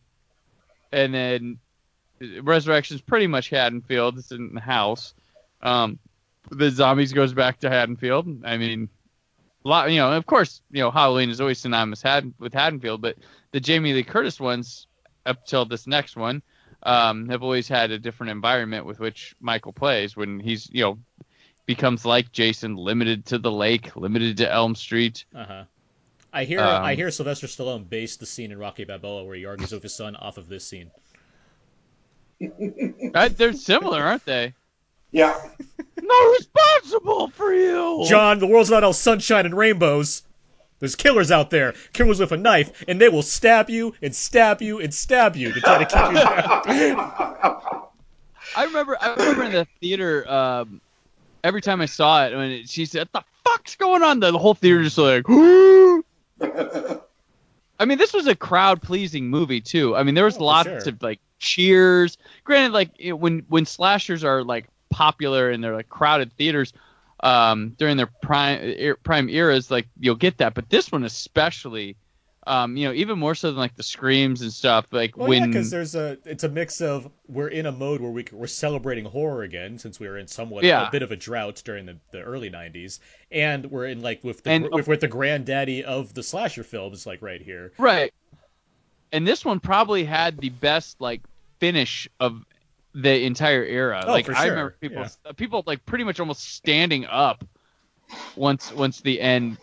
and then Resurrection's pretty much Haddonfield. It's in the house. Um, the zombies goes back to Haddonfield. I mean, a lot. You know, of course, you know Halloween is always synonymous Hadd- with Haddonfield, but the Jamie Lee Curtis ones up till this next one um, have always had a different environment with which Michael plays when he's you know becomes like Jason, limited to the lake, limited to Elm Street. Uh huh. I hear. Um, I hear Sylvester Stallone based the scene in Rocky Balboa where he argues with his son off of this scene. Uh, they're similar, aren't they? Yeah. Not responsible for you. John, the world's not all sunshine and rainbows. There's killers out there, killers with a knife, and they will stab you and stab you and stab you to try to keep you down. I remember. I remember in the theater. Um, every time I saw it, when it, she said, "What the fuck's going on?" The whole theater just like. I mean, this was a crowd-pleasing movie too. I mean, there was Oh, lots sure. of like cheers. Granted, like it- when when slashers are like popular and they're like crowded theaters um, during their prime prime eras, like you'll get that. But this one especially, um, you know, even more so than like the screams and stuff. Like Well, when because there's a it's a mix of we're in a mode where we we're celebrating horror again since we were in somewhat Yeah. a bit of a drought during the, the early '90s, and we're in like with the And- with, with the granddaddy of the slasher films like right here. Right. And this one probably had the best like finish of the entire era. Oh, like I sure, remember people yeah. people like pretty much almost standing up once once the end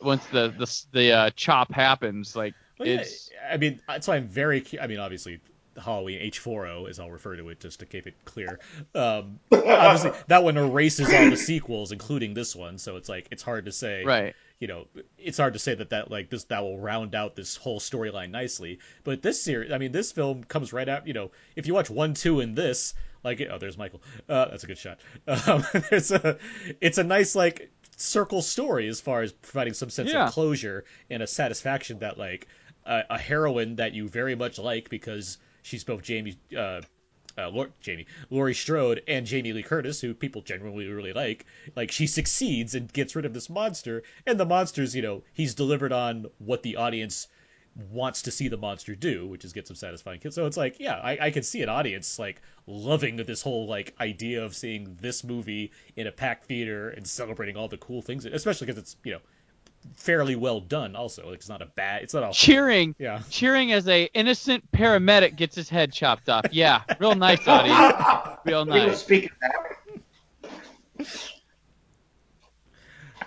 once the the the uh, chop happens like Well, yeah, it's I mean, that's why I'm very. I mean, obviously, Halloween H4O, as I'll refer to it, just to keep it clear. Um, obviously, that one erases all the sequels, including this one. So it's like it's hard to say. right. You know, it's hard to say that that like this that will round out this whole storyline nicely. But this series, I mean, this film comes right out. You know, if you watch one, two, and this, like, oh, there's Michael. Uh, that's a good shot. Um, there's a, it's a nice like circle story as far as providing some sense Yeah. of closure and a satisfaction that like a, a heroine that you very much like because she's both Jamie, uh, uh, Lor- Jamie, Laurie Strode and Jamie Lee Curtis, who people generally really like. Like she succeeds and gets rid of this monster, and the monster's, you know, he's delivered on what the audience wants to see the monster do, which is get some satisfying kills. So it's like, yeah, I, I could see an audience like loving this whole like idea of seeing this movie in a packed theater and celebrating all the cool things, especially because it's you know fairly well done. Also, like it's not a bad, it's not a Cheering yeah. cheering as a innocent paramedic gets his head chopped off. Yeah, real nice audience. Real We nice. speak of that.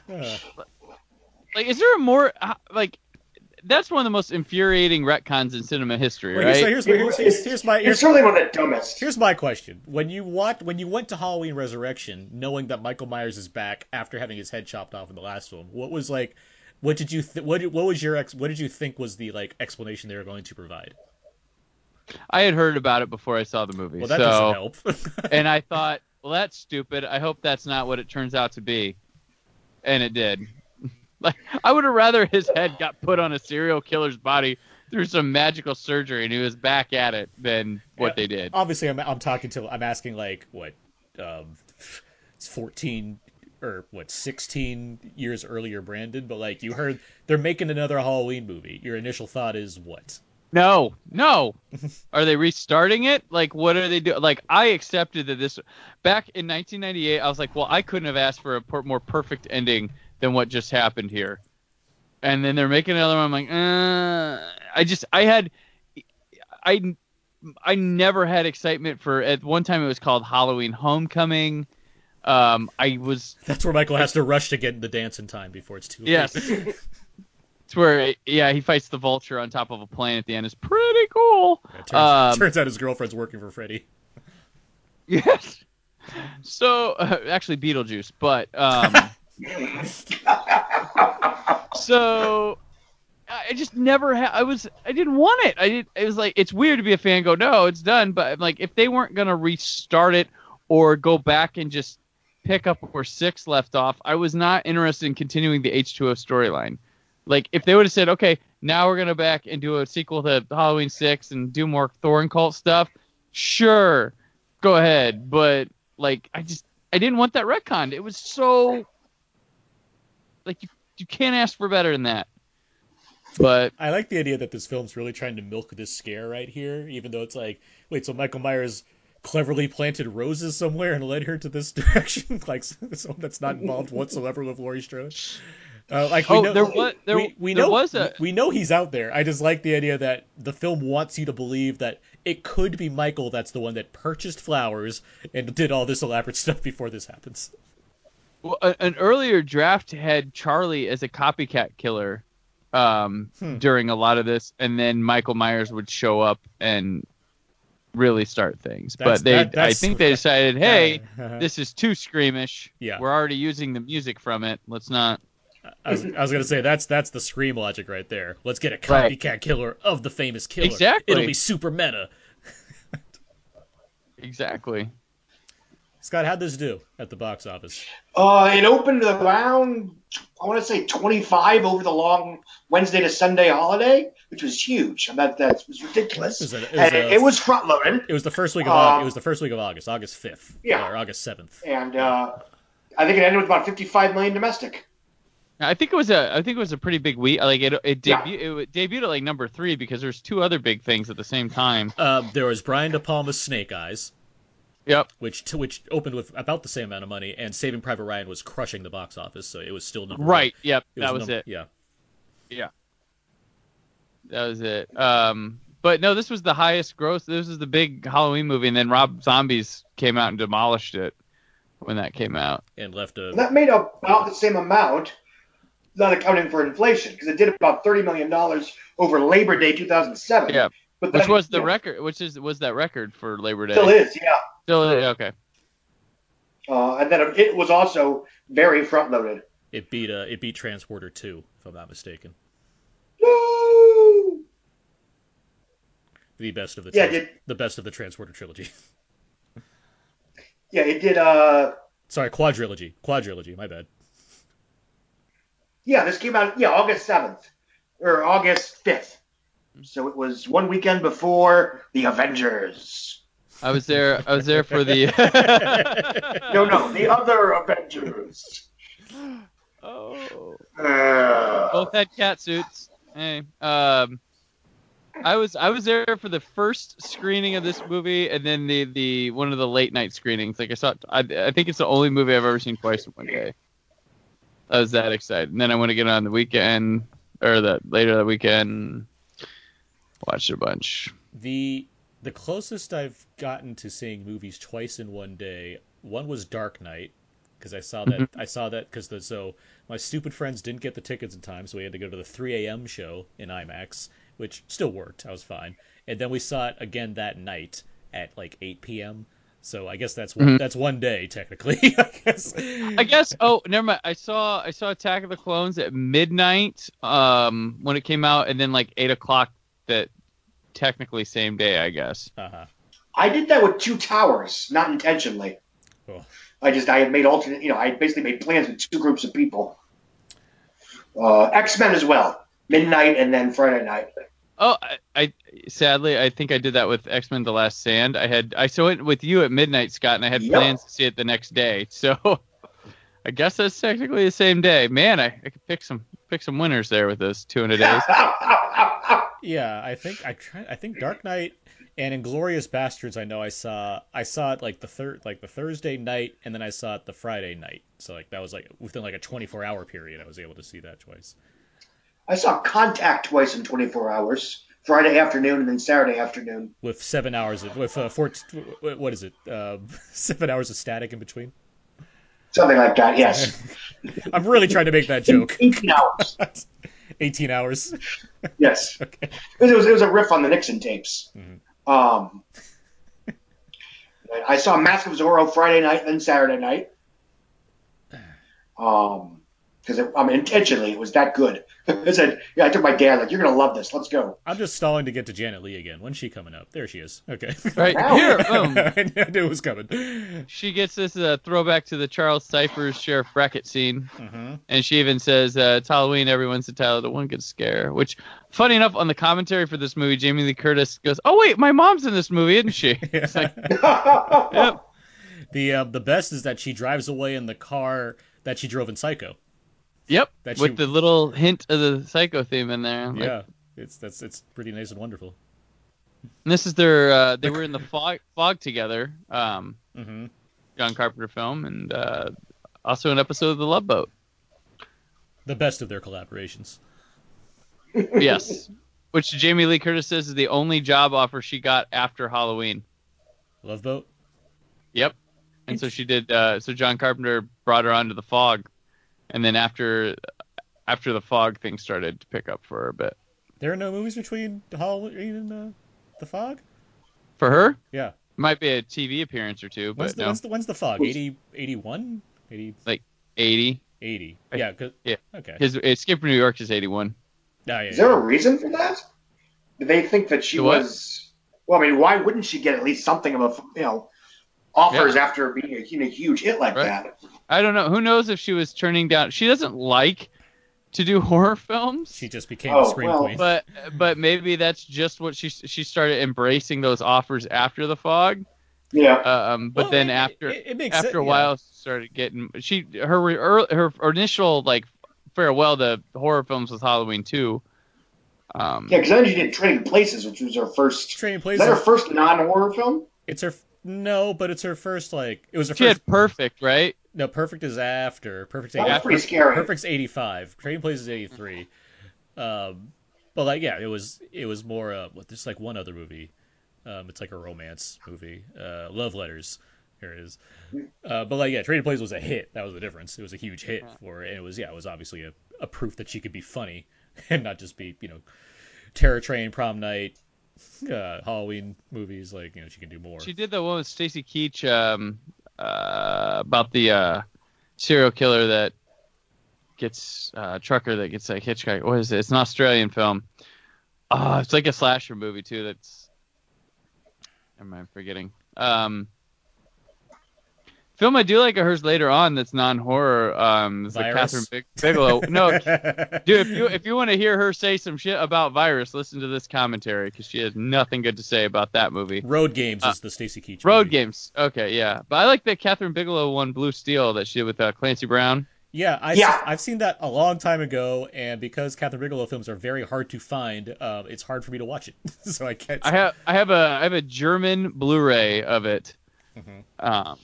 Uh, Like is there a more uh, like that's one of the most infuriating retcons in cinema history, wait, right? so here's, here's, here's, here's my It's here's, certainly one of the dumbest. Here's my question: When you watch, when you went to Halloween Resurrection, knowing that Michael Myers is back after having his head chopped off in the last film, what was like? What did you? Th- what did, What was your ex? What did you think was the like explanation they were going to provide? I had heard about it before I saw the movie. Well, that so doesn't help. and I thought, well, that's stupid. I hope that's not what it turns out to be. And it did. like I would have rather his head got put on a serial killer's body through some magical surgery and he was back at it than what Yeah. they did. Obviously, I'm I'm talking to I'm asking like what, um, it's 14 or what 16 years earlier, Brandon. But like you heard, they're making another Halloween movie. Your initial thought is what? No, no. are they restarting it? Like, what are they doing? Like, I accepted that this back in 1998. I was like, well, I couldn't have asked for a more perfect ending than what just happened here. And then they're making another one. I'm like, uh, I just, I had, I, I never had excitement for. At one time, it was called Halloween Homecoming. Um, I was That's where Michael has to rush to get in the dance in time before it's too late. yes. it's where yeah he fights the vulture on top of a plane at the end. It's pretty cool. Yeah, turns, Um, turns out his girlfriend's working for Freddy. Yes. So uh, actually Beetlejuice, but um, so I, just never. I was I didn't want it. I did. It was like it's weird to be a fan. Go no, it's done. But like if they weren't gonna restart it or go back and just pick up where six left off, I was not interested in continuing the H2O storyline. Like if they would have said, okay, now we're gonna back and do a sequel to Halloween six and do more Thorn cult stuff, sure, go ahead. But like I just I didn't want that retcon. It was so like you you can't ask for better than that. But I like the idea that this film's really trying to milk this scare right here, even though it's like, wait, so Michael Myers cleverly planted roses somewhere and led her to this direction, like someone that's not involved whatsoever with Laurie Strode. Uh, like we Oh, know, there wa- there- we, we there know was a- we know he's out there. I just like the idea that the film wants you to believe that it could be Michael that's the one that purchased flowers and did all this elaborate stuff before this happens. Well, a- an earlier draft had Charlie as a copycat killer um, Hmm. during a lot of this, and then Michael Myers would show up and really start things. That's- but they, that- I think they decided, hey, Uh, this is too screamish. Yeah. We're already using the music from it. Let's not. I was, I was gonna say that's that's the scream logic right there. Let's get a Right. copycat killer of the famous killer. Exactly. It'll be super meta. Exactly. Scott, how'd this do at the box office? Uh, it opened around, I want to say 25 over the long Wednesday to Sunday holiday, which was huge. I mean, that, that was ridiculous. It was a- it was a- it, it was front loaded. It was the first week of August. It was the first week of August, August fifth, Yeah. or August seventh. And uh, I think it ended with about 55 million domestic. I think it was a. I think it was a pretty big week. Like it, it, Yeah. it debuted at like number three because there's two other big things at the same time. Uh, there was Brian De Palma's Snake Eyes, Yep. which to, which opened with about the same amount of money, and Saving Private Ryan was crushing the box office, so it was still number Right. Yep. One. that was number- it. Yeah. Yeah. That was it. Um, but no, this was the highest gross. This was the big Halloween movie, and then Rob Zombies came out and demolished it when that came out. And left a that made about the same amount, not accounting for inflation, because it did about $30 million over Labor Day 2007. Yeah, But which was the yeah, record. Which is was that record for Labor Day? Still is, yeah. Still is, okay. Uh, and then it was also very front loaded. it beat uh, it beat Transporter two, if I'm not mistaken. No! The best of the Yeah, trans- did- the best of the Transporter trilogy. Yeah, it did. Uh, Sorry, quadrilogy. Quadrilogy. My bad. yeah, this came out. Yeah, August seventh or August fifth. So it was one weekend before the Avengers. I was there. I was there for the. No, no, the other Avengers. oh. Uh, Both had cat suits. Hey, um, I was I was there for the first screening of this movie, and then the the one of the late night screenings. Like I saw, I, I think it's the only movie I've ever seen twice in one day. I was that excited, and then I went to get on the weekend or the later that weekend. Watched a bunch. The the closest I've gotten to seeing movies twice in one day, one was Dark Knight, because I saw that I saw that because the so my stupid friends didn't get the tickets in time, so we had to go to the 3 a.m. show in IMAX, which still worked. I was fine, and then we saw it again that night at like 8 p.m. So I guess that's one Mhm. that's one day technically. I guess. I guess. Oh, never mind. I saw I saw Attack of the Clones at midnight um, when it came out, and then like eight o'clock that technically same day, I guess. Uh-huh. I did that with Two Towers, not intentionally. Oh. I just I had made alternate. You know, I basically made plans with two groups of people. Uh, X Men as well, midnight and then Friday night. Oh, I, I sadly I think I did that with X Men: The Last Stand. I had I saw it with you at midnight, Scott, and I had Yep. plans to see it the next day. So I guess that's technically the same day. Man, I, I could pick some pick some winners there with those two in a days. Yeah, I think I try. I think Dark Knight and Inglourious Basterds. I know I saw. I saw it like the third, like the Thursday night, and then I saw it the Friday night. So like that was like within like a 24 hour period. I was able to see that twice. I saw Contact twice in 24 hours. Friday afternoon and then Saturday afternoon. With seven hours of with uh, four. What is it? Uh, seven hours of static in between. Something like that, yes. I'm really trying to make that joke. 18 hours. 18 hours. Yes. Okay. It was, it was a riff on the Nixon tapes. Mhm. Um, I saw Mask of Zorro Friday night, then Saturday night. Um, because um, intentionally it was that good. I said, yeah, I took my dad like, you're gonna love this. Let's go. I'm just stalling to get to Janet Leigh again. When's she coming up? There she is. Okay. Right Now. here, boom. I knew it was coming. She gets this uh, throwback to the Charles Cyphers Sheriff Brackett scene, hmm and she even says, uh, "It's Halloween. Everyone's entitled to one good scare." Which, funny enough, on the commentary for this movie, Jamie Lee Curtis goes, "Oh wait, my mom's in this movie, isn't she?" It's like, yep. The uh, the best is that she drives away in the car that she drove in Psycho. Yep, That with she- the little hint of the psycho theme in there. Like, yeah, it's that's it's pretty nice and wonderful. And this is their. Uh, they were in the fog, fog together, um, hmm John Carpenter film, and uh, also an episode of The Love Boat. The best of their collaborations. Yes, which Jamie Lee Curtis says is the only job offer she got after Halloween. Love Boat. Yep. And so she did. Uh, so John Carpenter brought her onto the fog, and then after after the fog thing started to pick up for her a bit. There are no movies between Halloween and uh, The Fog. For her, Yeah. might be a TV appearance or two, When's but the, no, when's the when's the Fog? 80, 81? 80, Like eighty. 80. I- Yeah. 'cause- yeah. Okay. His Escape from New York is eighty-one. Ah, yeah, Is there a reason for that? Did they think that she The what? was? Well, I mean, why wouldn't she get at least something of a you know offers after being a, you know, huge hit like Right. that? I don't know. Who knows if she was turning down? She doesn't like to do horror films. She just became Oh, the scream well. queen. but but maybe that's just what she she started embracing those offers after the fog. Yeah. Um, but Well, then it- after it, it makes after sense, a yeah. while started getting she her re- ear- her initial like farewell to horror films was Halloween 2. Um, Yeah, because then she did Trading Places, which was her first. Trading Is Places. that her first non-horror film? It's her. F- No, but it's her first like. It was her she first. had Perfect, right? No, Perfect is after. Perfect's That was 85. pretty scary. Perfect's 85. Trading Places is 83. Um, but like yeah, it was it was more uh, what there's like one other movie. Um, it's like a romance movie. Uh, Love Letters. Here it is. Uh, but like yeah, Trading Places was a hit. That was the difference. It was a huge hit for her, and it was yeah, it was obviously a, a proof that she could be funny and not just be you know, Terror Train, Prom Night, uh, Halloween movies. Like you know, she can do more. She did the one with Stacy Keach um, uh, about the uh, serial killer that gets uh, trucker that gets like hitchhike. What is it? It's an Australian film. Oh, it's like a slasher movie too. That's am I forgetting? Um, film I do like of hers later on that's non-horror. Um, it's like Virus? Kathryn Big- Bigelow. no, dude, if you if you want to hear her say some shit about virus, listen to this commentary because she has nothing good to say about that movie. Road Games Uh, is the Stacy Keach. Road movie. games. Okay, yeah. But I like that Kathryn Bigelow one Blue Steel that she did with uh, Clancy Brown. Yeah, I Yeah. have seen that a long time ago, and because Kathryn Bigelow films are very hard to find, uh, it's hard for me to watch it. so I can't. I have I have a I have a German Blu-ray of it. Mhm. Um,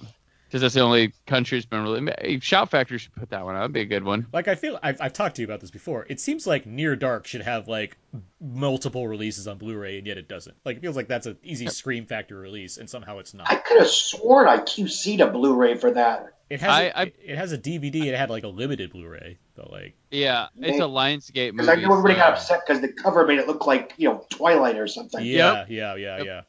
because that's the only country it's been really. Hey, Shout Factory should put that one out. That'd be a good one. Like I feel I've, I've talked to you about this before. It seems like Near Dark should have like multiple releases on Blu-ray, and yet it doesn't. Like it feels like that's an easy Scream Factory release, and somehow it's not. I could have sworn I QC'd a Blu-ray for that. It has I- a, I- it, it has a DVD. It had like a limited Blu-ray, but like Yeah, it's a Lionsgate movie. Because I know everybody got upset because the cover made it look like you know Twilight or something. yeah, yeah, yeah, Yep. yeah.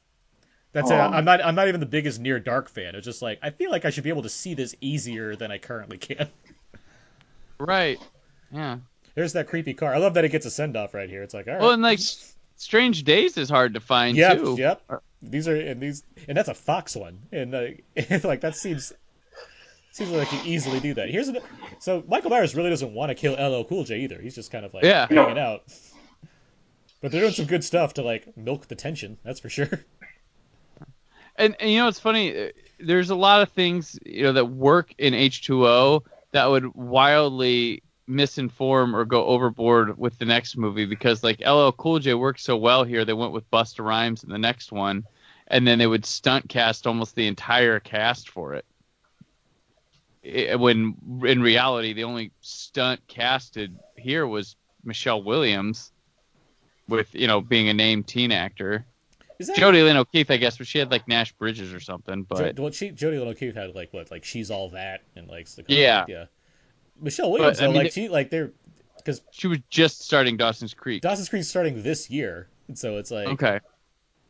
That's Um, it. I'm not I'm not even the biggest Near Dark fan. It's just like I feel like I should be able to see this easier than I currently can. Right. Yeah. There's that creepy car. I love that it gets a send off right here. It's like all right. Well, and like Strange Days is hard to find Yep, too. yep. These are and these and that's a Fox one, and uh, like that seems seems like you easily do that. Here's an, so Michael Myers really doesn't want to kill LL Cool J either. He's just kind of like Yeah. hanging out. But they're doing some good stuff to like milk the tension. That's for sure. And, and you know it's funny. uh, There's a lot of things you know that work in H2O that would wildly misinform or go overboard with the next movie because like LL Cool J worked so well here, they went with Busta Rhymes in the next one, and then they would stunt cast almost the entire cast for it. I- when in reality the only stunt casted here was Michelle Williams, with you know being a named teen actor. That Jodie Lynn O'Keefe, I guess, but she had like Nash Bridges or something. But Jo- well, she, Jodie Lynn O'Keefe had like what, like she's all that, and like the Yeah. yeah. Michelle Williams, But, I though, mean, like it- she, like they're because she was just starting Dawson's Creek. Dawson's Creek's starting this year, and so it's like Okay.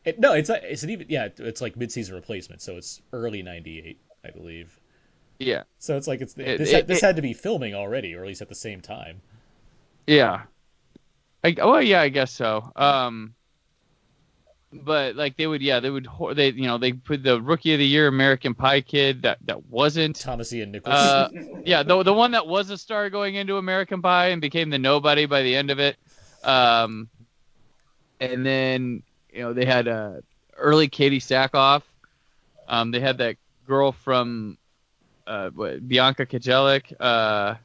it, no, it's it's an even yeah, it's like mid-season replacement, so it's early '98, I believe. Yeah, So it's like it's It- this, it- had, this had to be filming already, or at least at the same time. yeah. I, oh yeah, I guess so. Um, but like they would, yeah, they would, they you know they put the rookie of the year American Pie kid that that wasn't. Thomas Ian Nicholas. Uh, yeah, the the one that was a star going into American Pie and became the nobody by the end of it. Um, and then you know they had uh, early Katee Sackhoff. Um, they had that girl from uh, what, Bianca Kajlich. Uh,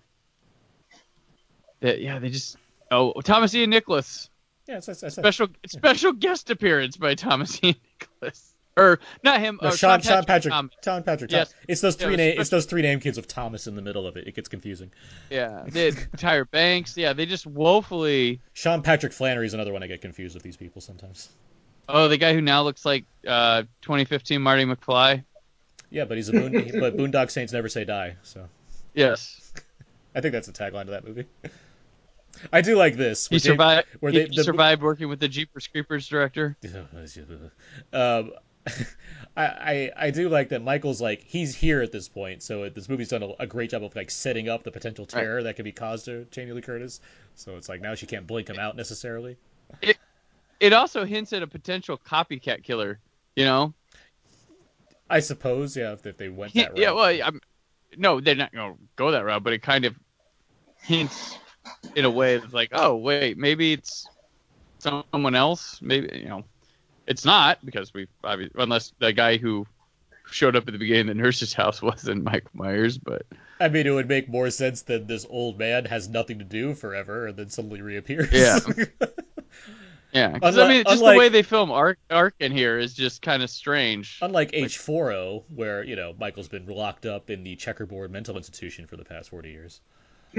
that, yeah, they just oh Thomas Ian Nicholas yeah, it's, it's, it's, special special guest appearance by Thomas Ian Nicholas or not him. no, oh, Sean, Sean Patrick, Sean Patrick. Yes. Tom- It's those Yeah, three it name. It's those three name kids with Thomas in the middle of it. It gets confusing. Yeah, they had Tyra Banks. Yeah, they just woefully. Sean Patrick Flanery is another one I get confused with these people sometimes. Oh, the guy who now looks like uh, 2015 Marty McFly. Yeah, but he's a boon, but Boondock Saints never say die. So Yes, I think that's the tagline to that movie. I do like this. he where they- survived. where he they- the- survived working with the Jeepers Creepers director. um, I, I I do like that Michael's like he's here at this point, so this movie's done a, a great job of like setting up the potential terror that could be caused to Jamie Lee Curtis. So it's like now she can't blink him out necessarily. It also hints at a potential copycat killer. You know? I suppose, yeah, if, if they went that route. yeah. Well, I'm, no, they're not going to go that route, but it kind of hints in a way that's like, oh wait, maybe it's someone else. Maybe you know, it's not because we obviously unless the guy who showed up at the beginning of the nurse's house wasn't Mike Myers, but I mean, it would make more sense that this old man has nothing to do forever and then suddenly reappears. Yeah. yeah, 'cause, I mean, just unlike- the way they film Ark Ark in here is just kind of strange. Unlike H4O, where, you know, Michael's been locked up in the checkerboard mental institution for the past 40 years.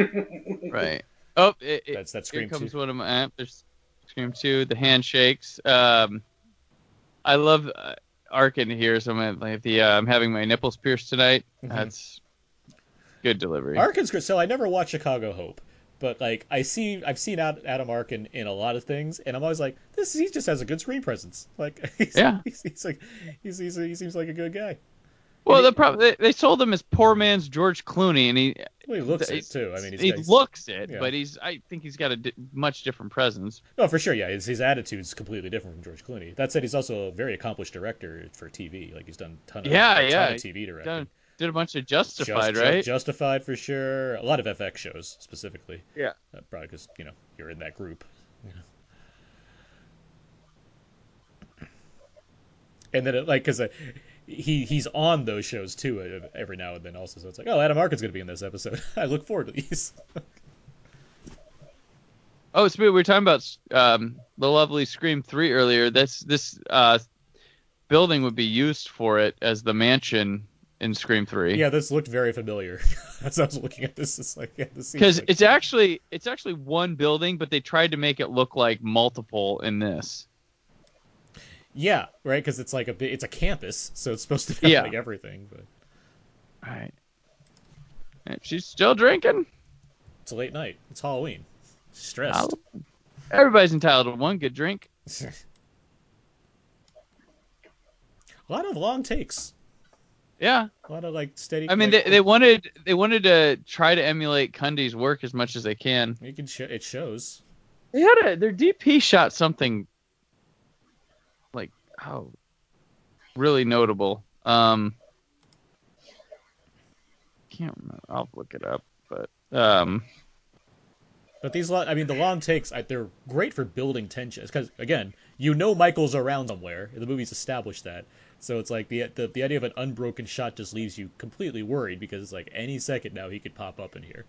right. Oh, it, That's that's here comes 2. one of my. Uh, there's Scream two, the handshakes. Um, I love uh, Ark in here. So I'm like the uh, I'm having my nipples pierced tonight. Mhm. That's good delivery. Arkin's good. So I never watched Chicago Hope, but like I see, I've seen Ad- Adam Arkin in a lot of things, and I'm always like, this he just has a good screen presence. Like, he's, Yeah. he's, he's like, he's, he's he seems like a good guy. Well, the problem they, sold him as poor man's George Clooney, and he Well, he looks he, it too. I mean, he's, he looks it, yeah. but he's I think he's got a di- much different presence. Oh, for sure, yeah. His, his attitude's completely different from George Clooney. That said, he's also a very accomplished director for TV. Like he's done a ton of Yeah, a ton of TV directing. Done, did a bunch of Justified, Just- right? Justified for sure. A lot of FX shows specifically. Yeah. Uh, probably because you know you're in that group. And then it, like because uh, he he's on those shows too uh, every now and then also. So it's like, oh, Adam Arkin's gonna be in this episode. I look forward to these. Oh, so we were talking about um, the lovely Scream Three earlier. This this uh, building would be used for it as the mansion in Scream Three. yeah, this looked very familiar. As I was looking at this, it's like yeah, this because like- it's actually it's actually one building, but they tried to make it look like multiple in this. Yeah, right. Because it's like a bi- it's a campus, so it's supposed to have Yeah. like everything. But Right. And she's still drinking. it's a late night. It's Halloween. Stressed. I'll- Everybody's entitled to one good drink. a lot of long takes. Yeah. A lot of like steady. I mean, they, they wanted they wanted to try to emulate Cundey's work as much as they can. You can show it shows. They had a their DP shot something like oh really notable. Um can't remember. I'll look it up, but um But these, I mean, the long takes, they're great for building tension. Because again, you know Michael's around somewhere. The movie's established that. So it's like the, the the idea of an unbroken shot just leaves you completely worried because it's like any second now he could pop up in here.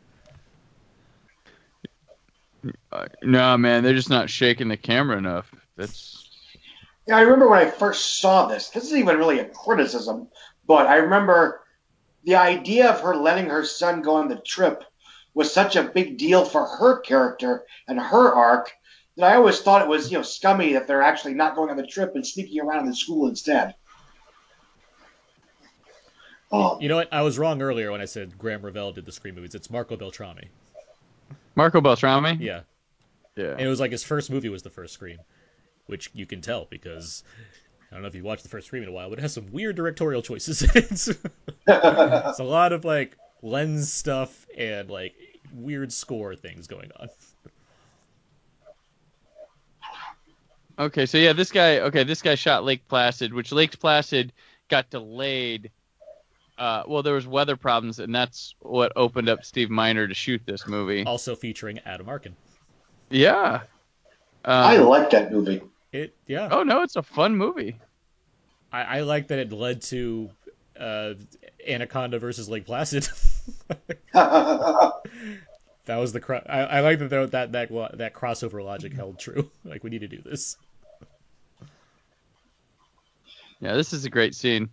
uh, no man, they're just not shaking the camera enough. That's Yeah, I remember when I first saw this. This isn't even really a criticism, but I remember the idea of her letting her son go on the trip was such a big deal for her character and her arc that I always thought it was, you know, scummy that they're actually not going on the trip and sneaking around the school instead. Oh, You know what? I was wrong earlier when I said Graeme Revell did the Scream movies. It's Marco Beltrami. Marco Beltrami. Yeah. Yeah. And it was like his first movie was the first Scream, which you can tell because I don't know if you watched the first Scream in a while, but it has some weird directorial choices. it's, it's a lot of like lens stuff and like weird score things going on. Okay, so yeah, this guy. Okay, this guy shot Lake Placid, which Lake Placid got delayed. Uh, well, there was weather problems, and that's what opened up Steve Miner to shoot this movie. Also featuring Adam Arkin. Yeah. Um, I like that movie. It yeah. oh no, it's a fun movie. I, I like that it led to uh, Anaconda versus Lake Placid. that was the cro- I, I like that though that that that crossover logic held true. Like we need to do this. Yeah, this is a great scene.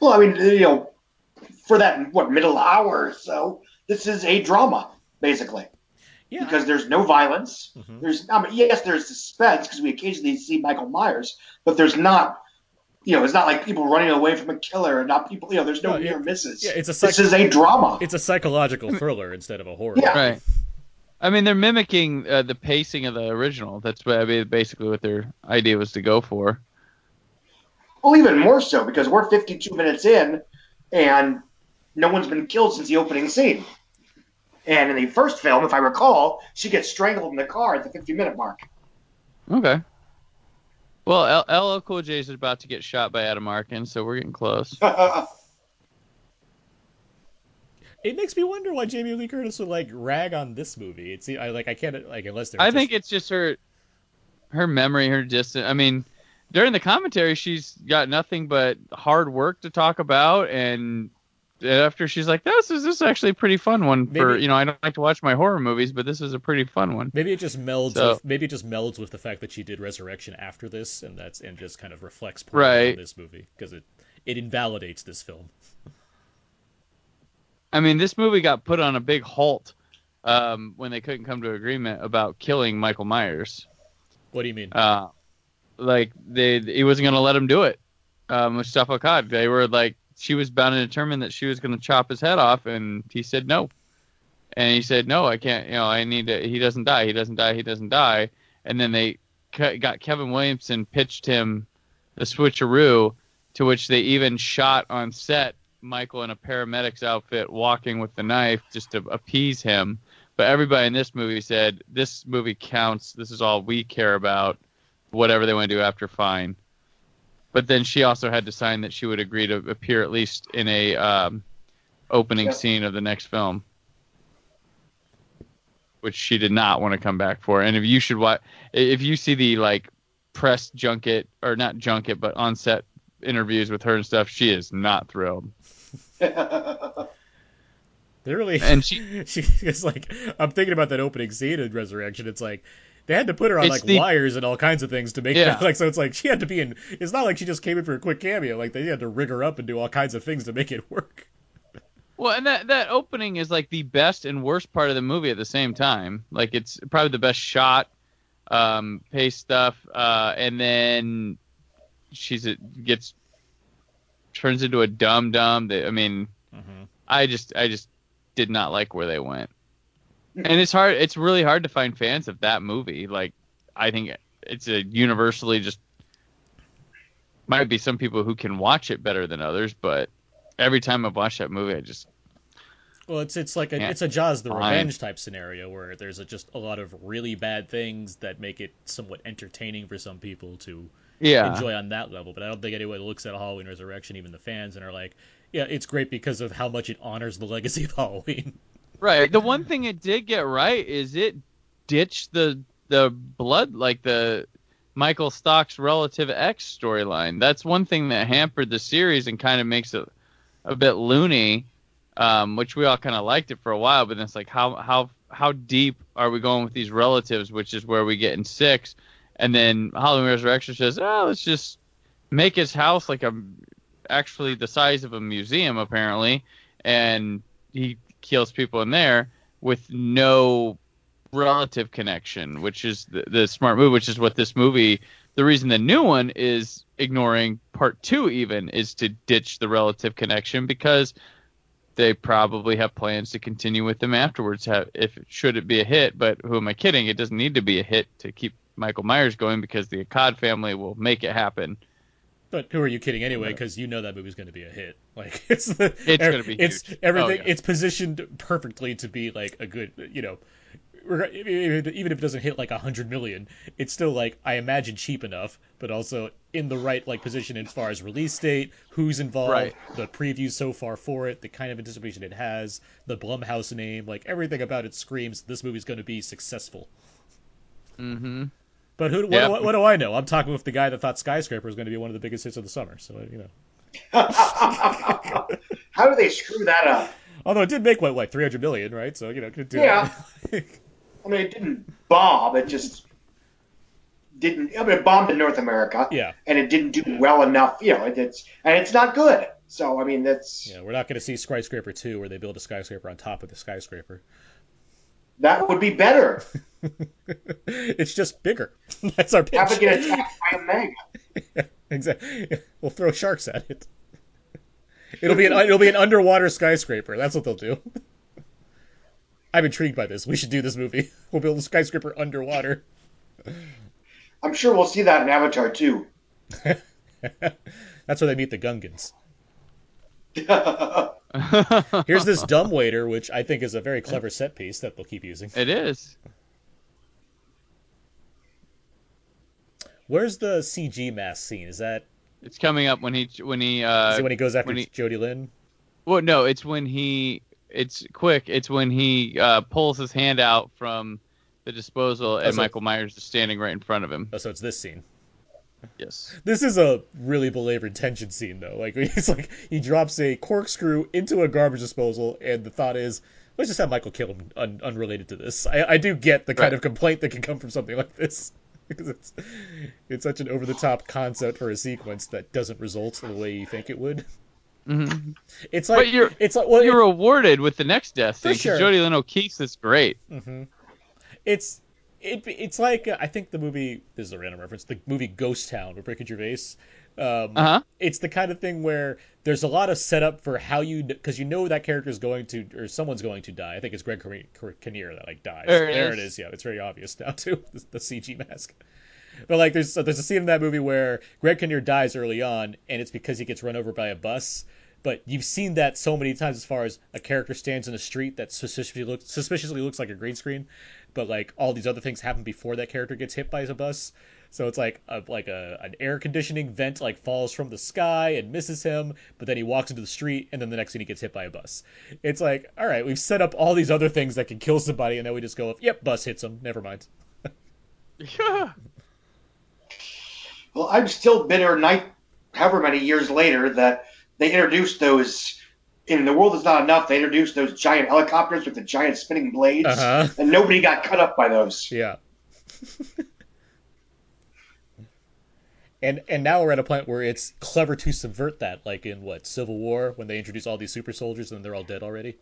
well, I mean, you know, for that what middle hour or so, this is a drama basically Yeah. because there's no violence. Mhm. There's, I mean, yes, there's suspense because we occasionally see Michael Myers, but there's not, you know, it's not like people running away from a killer and not people, you know, there's no No, it- near misses. yeah, it's a this is a drama. it's a psychological thriller instead of a horror. Yeah. Right. I mean, they're mimicking uh, the pacing of the original. That's what I mean, basically what their idea was to go for. Well, even more so because we're 52 minutes in, and no one's been killed since the opening scene. And in the first film, if I recall, she gets strangled in the car at the 50 minute mark. Okay. Well, L- LL Cool J is about to get shot by Adam Arkin, so we're getting close. It makes me wonder why Jamie Lee Curtis would like rag on this movie. It's I like I can't like unless they're I just- think it's just her, her memory, her distance. I mean, during the commentary, she's got nothing but hard work to talk about, and after she's like, "This is this is actually a pretty fun one for you know I don't like to watch my horror movies, but this is a pretty fun one." Maybe it just melds. So- with, maybe it just melds with the fact that she did Resurrection after this, and that's and just kind of reflects poorly Right. on this movie because it it invalidates this film. I mean, this movie got put on a big halt um, when they couldn't come to agreement about killing Michael Myers. What do you mean? Uh, like they, he wasn't gonna let him do it. Uh, Moustapha Akkad. They were like, she was bound and determined that she was gonna chop his head off, and he said no. And he said, no, I can't. You know, I need to. He doesn't die. He doesn't die. He doesn't die. And then they got Kevin Williamson pitched him the switcheroo, to which they even shot on set Michael in a paramedic's outfit walking with the knife just to appease him. But everybody in this movie said this movie counts. This is all we care about. Whatever they want to do after, fine. But then she also had to sign that she would agree to appear at least in a um, opening Yeah. scene of the next film, which she did not want to come back for. And if you should watch, if you see the like press junket or not junket, but on set interviews with her and stuff, she is not thrilled. They really And she she is like I'm thinking about that opening scene in Resurrection. It's like they had to put her on It's like the- wires and all kinds of things to make Yeah. that like so it's like she had to be in. It's not like she just came in for a quick cameo. Like they had to rig her up and do all kinds of things to make it work. Well, and that that opening is like the best and worst part of the movie at the same time. Like it's probably the best shot, um, pace stuff, uh, and then she's a, gets turns into a dumb dum. I mean, Mm-hmm. I just I just did not like where they went, and it's hard. It's really hard to find fans of that movie. Like I think it's a universally just might be some people who can watch it better than others, but every time I've watched that movie, I just Well, it's it's like a Yeah. it's a Jaws the. Revenge type scenario where there's a, just a lot of really bad things that make it somewhat entertaining for some people to yeah. enjoy on that level. But I don't think anyone looks at a Halloween Resurrection, even the fans, and are like, yeah, it's great because of how much it honors the legacy of Halloween. Right. The one thing it did get right is it ditched the the blood like the Michael Stock's relative X storyline. That's one thing that hampered the series and kind of makes it a bit loony. Um, which we all kind of liked it for a while, but then it's like how how how deep are we going with these relatives, which is where we get in six, and then Halloween Resurrection says, oh, let's just make his house like a actually the size of a museum apparently, and he kills people in there with no relative connection, which is the, the smart move, which is what this movie. The reason the new one is ignoring part two even is to ditch the relative connection because they probably have plans to continue with them afterwards. Have, if should it be a hit, but who am I kidding? It doesn't need to be a hit to keep Michael Myers going because the Akkad family will make it happen. But who are you kidding anyway? Because you know that movie's going to be a hit. Like it's the, It's gonna be it's huge. everything. Oh, yeah. It's positioned perfectly to be like a good, you know, even if it doesn't hit like a hundred million, it's still like I imagine cheap enough, but also in the right like position as far as release date, who's involved, Right. the previews so far for it, the kind of anticipation it has, the Blumhouse name, like everything about it screams this movie's going to be successful. Mm-hmm. But who? What, Yeah. do, what, what do I know? I'm talking with the guy that thought Skyscraper was going to be one of the biggest hits of the summer. So you know. How do they screw that up? Although it did make what, like 300 million, right? So you know, could do Yeah. it. I mean, it didn't bomb. It just didn't. I mean, it bombed in North America. Yeah. And it didn't do well enough. You know, it, it's and it's not good. So I mean, that's yeah, we're not going to see Skyscraper 2 where they build a skyscraper on top of the skyscraper. That would be better. it's just bigger. That's our pitch. Have it get attacked by a mega. exactly. We'll throw sharks at it. It'll be an it'll be an underwater skyscraper. That's what they'll do. I'm intrigued by this. We should do this movie. We'll build a skyscraper underwater. I'm sure we'll see that in Avatar too. That's where they meet the Gungans. Here's this dumb waiter, which I think is a very clever set piece that they'll keep using. it is. Where's the CG mask scene? Is that It's coming up when he when he uh is it when he goes after he- Jodi Lyn? well no it's when he it's quick it's when he uh pulls his hand out from the disposal and so- Michael Myers is standing right in front of him. Oh, so it's this scene. Yes. This is a really belabored tension scene, though. Like it's like he drops a corkscrew into a garbage disposal, and the thought is, let's just have Michael kill him, un- unrelated to this. I, I do get the kind Right. of complaint that can come from something like this because it's it's such an over the top concept for a sequence that doesn't result in the way you think it would. hmm It's like But you're- it's like well, You're rewarded with the next death scene because sure. Jodi Lyn O'Keefe is great. Mm-hmm. It's it, it's like uh, I think the movie this is a random reference the movie Ghost Town with Ricky Gervais. Um, Uh huh. It's the kind of thing where there's a lot of setup for how you because you know that character is going to or someone's going to die. I think it's Greg Kinnear- that like dies. There it it is. is. Yeah, it's very obvious now too. The, the CG mask. But like there's there's a scene in that movie where Greg Kinnear dies early on, and it's because he gets run over by a bus. But you've seen that so many times as far as a character stands in a street that suspiciously looks suspiciously looks like a green screen, but like all these other things happen before that character gets hit by a bus. So it's like a, like a an air conditioning vent like falls from the sky and misses him, but then he walks into the street and then the next scene he gets hit by a bus. It's like, all right, we've set up all these other things that can kill somebody, and then we just go, yep, bus hits him. Never mind. Yeah. Well, I'm still bitter, night, however many years later, that they introduced those. In the world is not enough. They introduced those giant helicopters with the giant spinning blades, Uh-huh. and nobody got cut up by those. Yeah. and and now we're at a point where it's clever to subvert that, like in what Civil War when they introduce all these super soldiers and they're all dead already.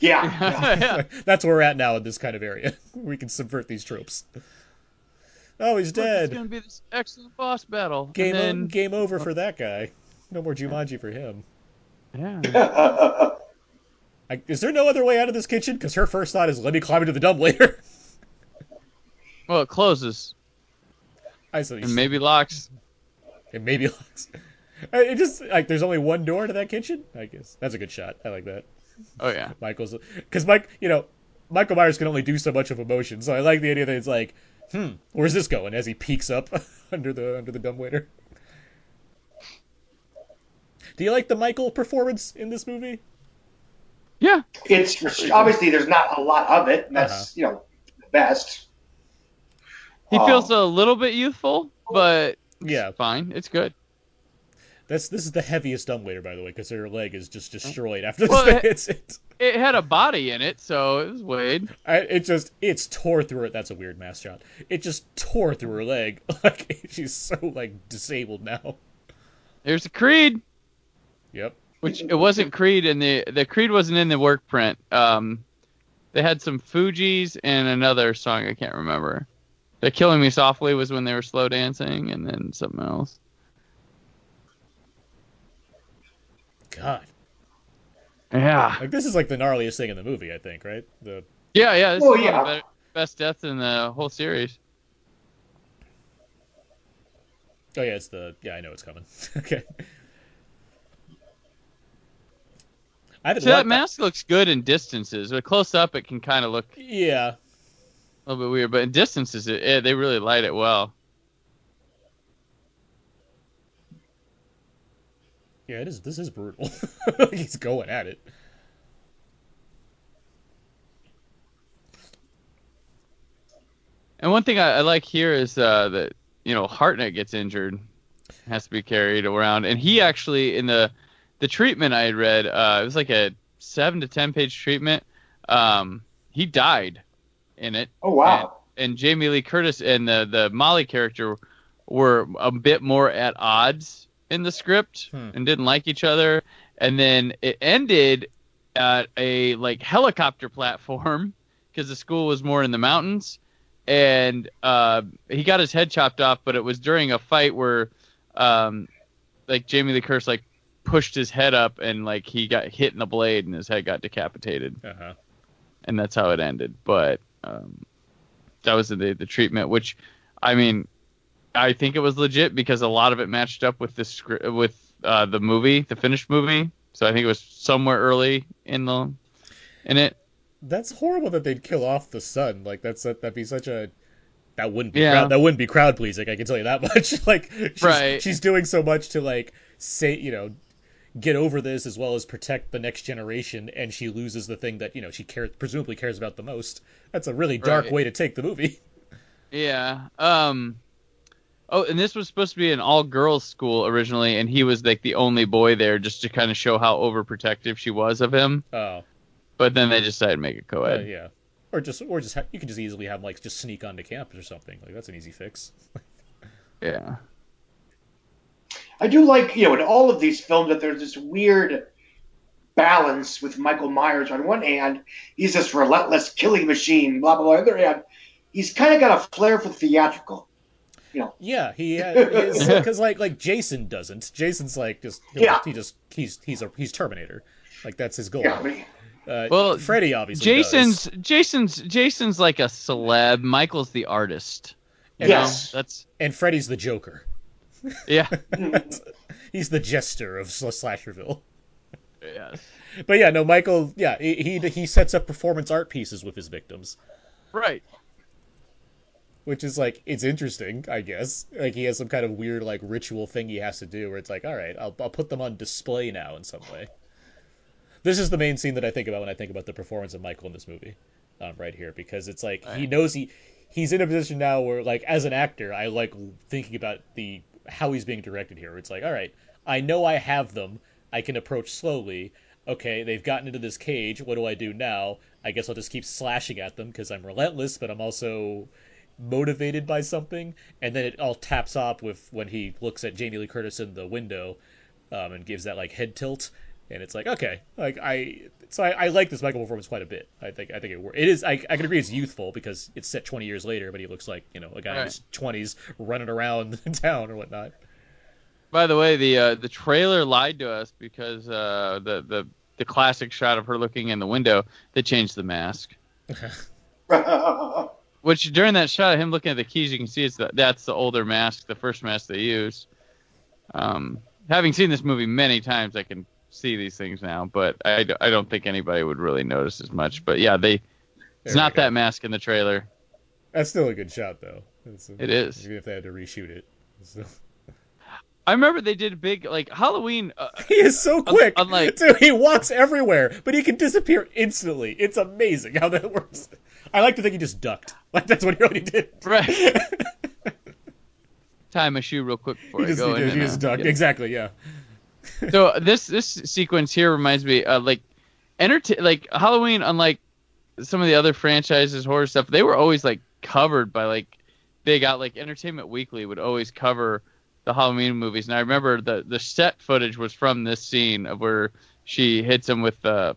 Yeah, yeah. yeah. That's where we're at now in this kind of area. we can subvert these tropes. Oh, he's dead. It's dead. gonna be this excellent boss battle. Game and o- game over for that guy. No more Jumanji for him. Yeah. I, is there no other way out of this kitchen? Because her first thought is, "Let me climb into the dumb dumbwaiter." Well, it closes I said, and maybe locks. It maybe locks. It just like there's only one door to that kitchen. I guess that's a good shot. I like that. Oh yeah. Michael's because Mike, you know, Michael Myers can only do so much of emotion. So I like the idea that it's like, hmm, where's this going? As he peeks up under the under the dumbwaiter. Do you like the Michael performance in this movie? Yeah. It's obviously there's not a lot of it. And that's Uh-huh. you know the best. He Um, feels a little bit youthful, but Yeah, fine. It's good. that's this is the heaviest dumbwaiter, by the way, because her leg is just destroyed after this. Well, thing it- hits it. It had a body in it, so it was weighed. I, it just it's tore through it. That's a weird mass shot. It just tore through her leg. Like she's so like disabled now. There's a Creed, Yep. which it wasn't Creed, and the the Creed wasn't in the work print. Um, they had some Fugees and another song I can't remember. The Killing Me Softly was when they were slow dancing, and then something else. God. Yeah. Like this is like the gnarliest thing in the movie, I think, right? The Yeah, yeah. This Well, is one yeah. the better- best death in the whole series. Oh yeah, it's the yeah I know it's coming. okay. I So that watched- mask looks good in distances, but close up it can kind of look Yeah, a little bit weird. But in distances, it, it, they really light it well. yeah, it is. This is brutal. He's going at it. And one thing I, I like here is uh, that you know Hartnett gets injured, has to be carried around, and he actually in the the treatment I had read, uh, it was like a seven to ten page treatment. Um, he died in it, Oh wow. and Jamie Lee Curtis and the the Molly character were a bit more at odds in the script Hmm. and didn't like each other. And then it ended at a like helicopter platform because the school was more in the mountains. And uh, he got his head chopped off, but it was during a fight where, um, like Jamie Lee Curtis like pushed his head up and like he got hit in the blade and his head got decapitated Uh huh. and that's how it ended. But um, that was the the treatment, which I mean, I think it was legit because a lot of it matched up with the script with uh, the movie, the finished movie. So I think it was somewhere early in the in it. That's horrible that they'd kill off the son. Like that's that'd be such a that wouldn't be Yeah. crowd, that wouldn't be crowd pleasing. I can tell you that much. like she's, Right. she's doing so much to like say you know get over this as well as protect the next generation, and she loses the thing that you know she cares presumably cares about the most. That's a really dark Right. way to take the movie. Yeah. Um. Oh, and this was supposed to be an all girls school originally, and he was like the only boy there, just to kind of show how overprotective she was of him. Oh, But then they decided to make it uh, co-ed. yeah. Or just, or just, ha- you can just easily have like just sneak onto campus or something. Like that's an easy fix. yeah. I do like, you know, in all of these films that there's this weird balance with Michael Myers. On one hand, he's this relentless killing machine, blah, blah, blah. On the other hand, he's kind of got a flair for the theatrical. You know, Yeah, he because like like Jason doesn't. Jason's like just he'll Yeah. just- he just he's he's a he's Terminator. Like that's his goal. yeah, I mean, Uh, Well, Freddy obviously Jason's does. Jason's Jason's like a celeb. Michael's the artist. You Yes. know? That's and Freddy's the Joker. Yeah. He's the jester of Slasherville. yes. But yeah, no, Michael. Yeah, he he he sets up performance art pieces with his victims, Right. which is like it's interesting, I guess. Like he has some kind of weird like ritual thing he has to do, where it's like, all right, I'll I'll put them on display now in some way. This is the main scene that I think about when I think about the performance of Michael in this movie, um, right here, because it's like he knows he he's in a position now where like as an actor, I like thinking about the how he's being directed here. It's like, all right, I know I have them. I can approach slowly. Okay, they've gotten into this cage. What do I do now? I guess I'll just keep slashing at them because I'm relentless, but I'm also motivated by something. And then it all taps off with when he looks at Jamie Lee Curtis in the window um, and gives that like head tilt. And it's like okay, like I, so I, I like this Michael performance quite a bit. I think I think it it is. I, I can agree it's youthful because it's set 20 years later, but he looks like you know a guy in his 20s running around in town or whatnot. By the way, the uh, the trailer lied to us because uh, the the the classic shot of her looking in the window they changed the mask. Which during that shot of him looking at the keys, you can see it's the, that's the older mask, the first mask they use. Um, having seen this movie many times, I can see these things now, but I, I don't think anybody would really notice as much. But yeah, they it's There not that mask in the trailer. That's still a good shot though. It's It is. even if they had to reshoot it. So- I remember they did a big like Halloween. Uh, He is so quick. unlike- Dude, he walks everywhere, but he can disappear instantly. It's amazing how that works. I like to think he just ducked. Like that's what he really did. Right. tie my shoe real quick before he I just, go he, in. did- he just uh, ducked. Exactly. Yeah. so this this sequence here reminds me uh, like entertain like Halloween unlike some of the other franchises horror stuff they were always like covered by like big out like Entertainment Weekly would always cover the Halloween movies and I remember the the set footage was from this scene of where she hits him with the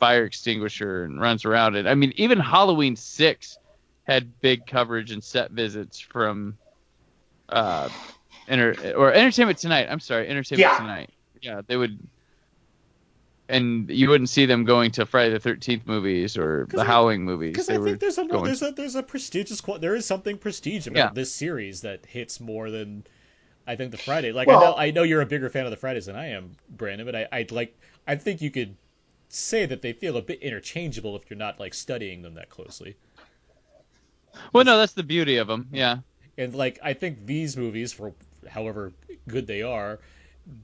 fire extinguisher and runs around it I mean even Halloween 6 had big coverage and set visits from uh enter or Entertainment Tonight I'm sorry Entertainment Yeah. Tonight yeah, they would. and you wouldn't see them going to Friday the Thirteenth movies or the I- Howling movies. Because I think there's a going- there's a there's a prestigious there is something prestige about Yeah. this series that hits more than I think the Friday. Like Well- I know I know you're a bigger fan of the Fridays than I am, Brandon, but I I'd like I think you could say that they feel a bit interchangeable if you're not like studying them that closely. Well, no, that's the beauty of them. Yeah. And like I think these movies, for however good they are,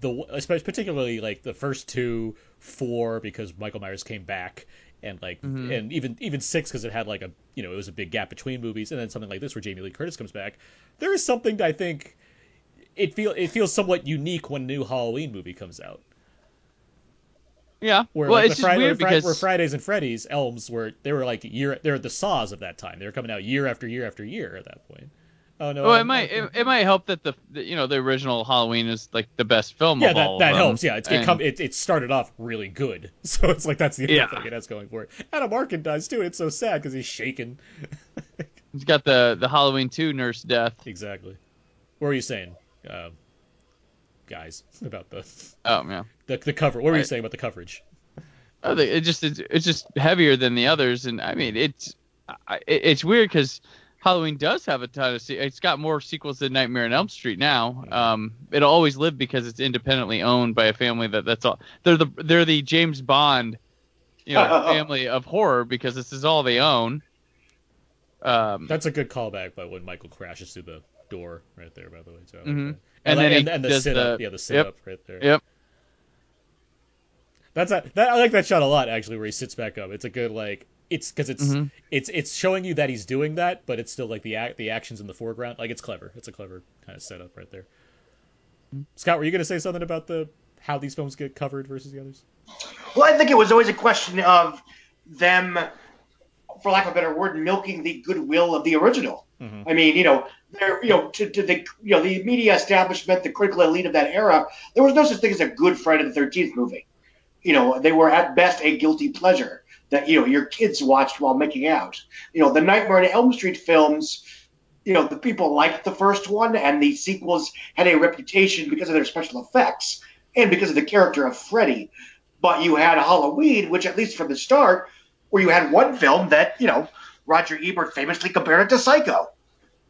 the especially particularly like the first two, four because Michael Myers came back, and like Mhm. and even even six because it had like a you know it was a big gap between movies, and then something like this where Jamie Lee Curtis comes back. There is something that I think it feel it feels somewhat unique when a new Halloween movie comes out. Yeah. Where well, like it's Friday, weird because where Fridays and Freddy's Elms were they were like year they're the saws of that time. They were coming out year after year after year at that point. Oh no! well, it might it, it might help that the, the you know the original Halloween is like the best film. yeah, of that, all that helps. Yeah, it's, it, And- come, it it started off really good, so it's like that's the other Yeah. thing it has going for it. Adam Arkin does too. It's so sad because he's shaking. He's got the the Halloween two nurse death. exactly. What were you saying, um, guys, about the Oh yeah. the, the cover? What were you saying about the coverage? Oh, it just it's, it's just heavier than the others, and I mean it's it's weird because Halloween does have a ton of se- it's got more sequels than Nightmare on Elm Street now. Um, it'll always live because it's independently owned by a family that that's all they're the they're the James Bond, you know, family of horror because this is all they own. Um, That's a good callback, by when Michael crashes through the door right there. By the way, too. I like Mhm. And And, then then and, and the does sit up, yeah, the sit yep. up right there. Yep. That's a, that I like that shot a lot actually, where he sits back up. It's a good like it's because it's Mhm. it's it's showing you that he's doing that, but it's still like the act the actions in the foreground. Like it's clever. It's a clever kind of setup right there. Scott, were you gonna say something about the how these films get covered versus the others? Well, I think it was always a question of them, for lack of a better word, milking the goodwill of the original. Mhm. I mean, you know, there, you know, to, to the you know the media establishment, the critical elite of that era, there was no such thing as a good Friday the Thirteenth movie. You know, they were at best a guilty pleasure that you know your kids watched while making out. You know, the Nightmare on Elm Street films. You know, the people liked the first one, and the sequels had a reputation because of their special effects and because of the character of Freddy but you had Halloween, which at least from the start, where you had one film that you know Roger Ebert famously compared it to Psycho,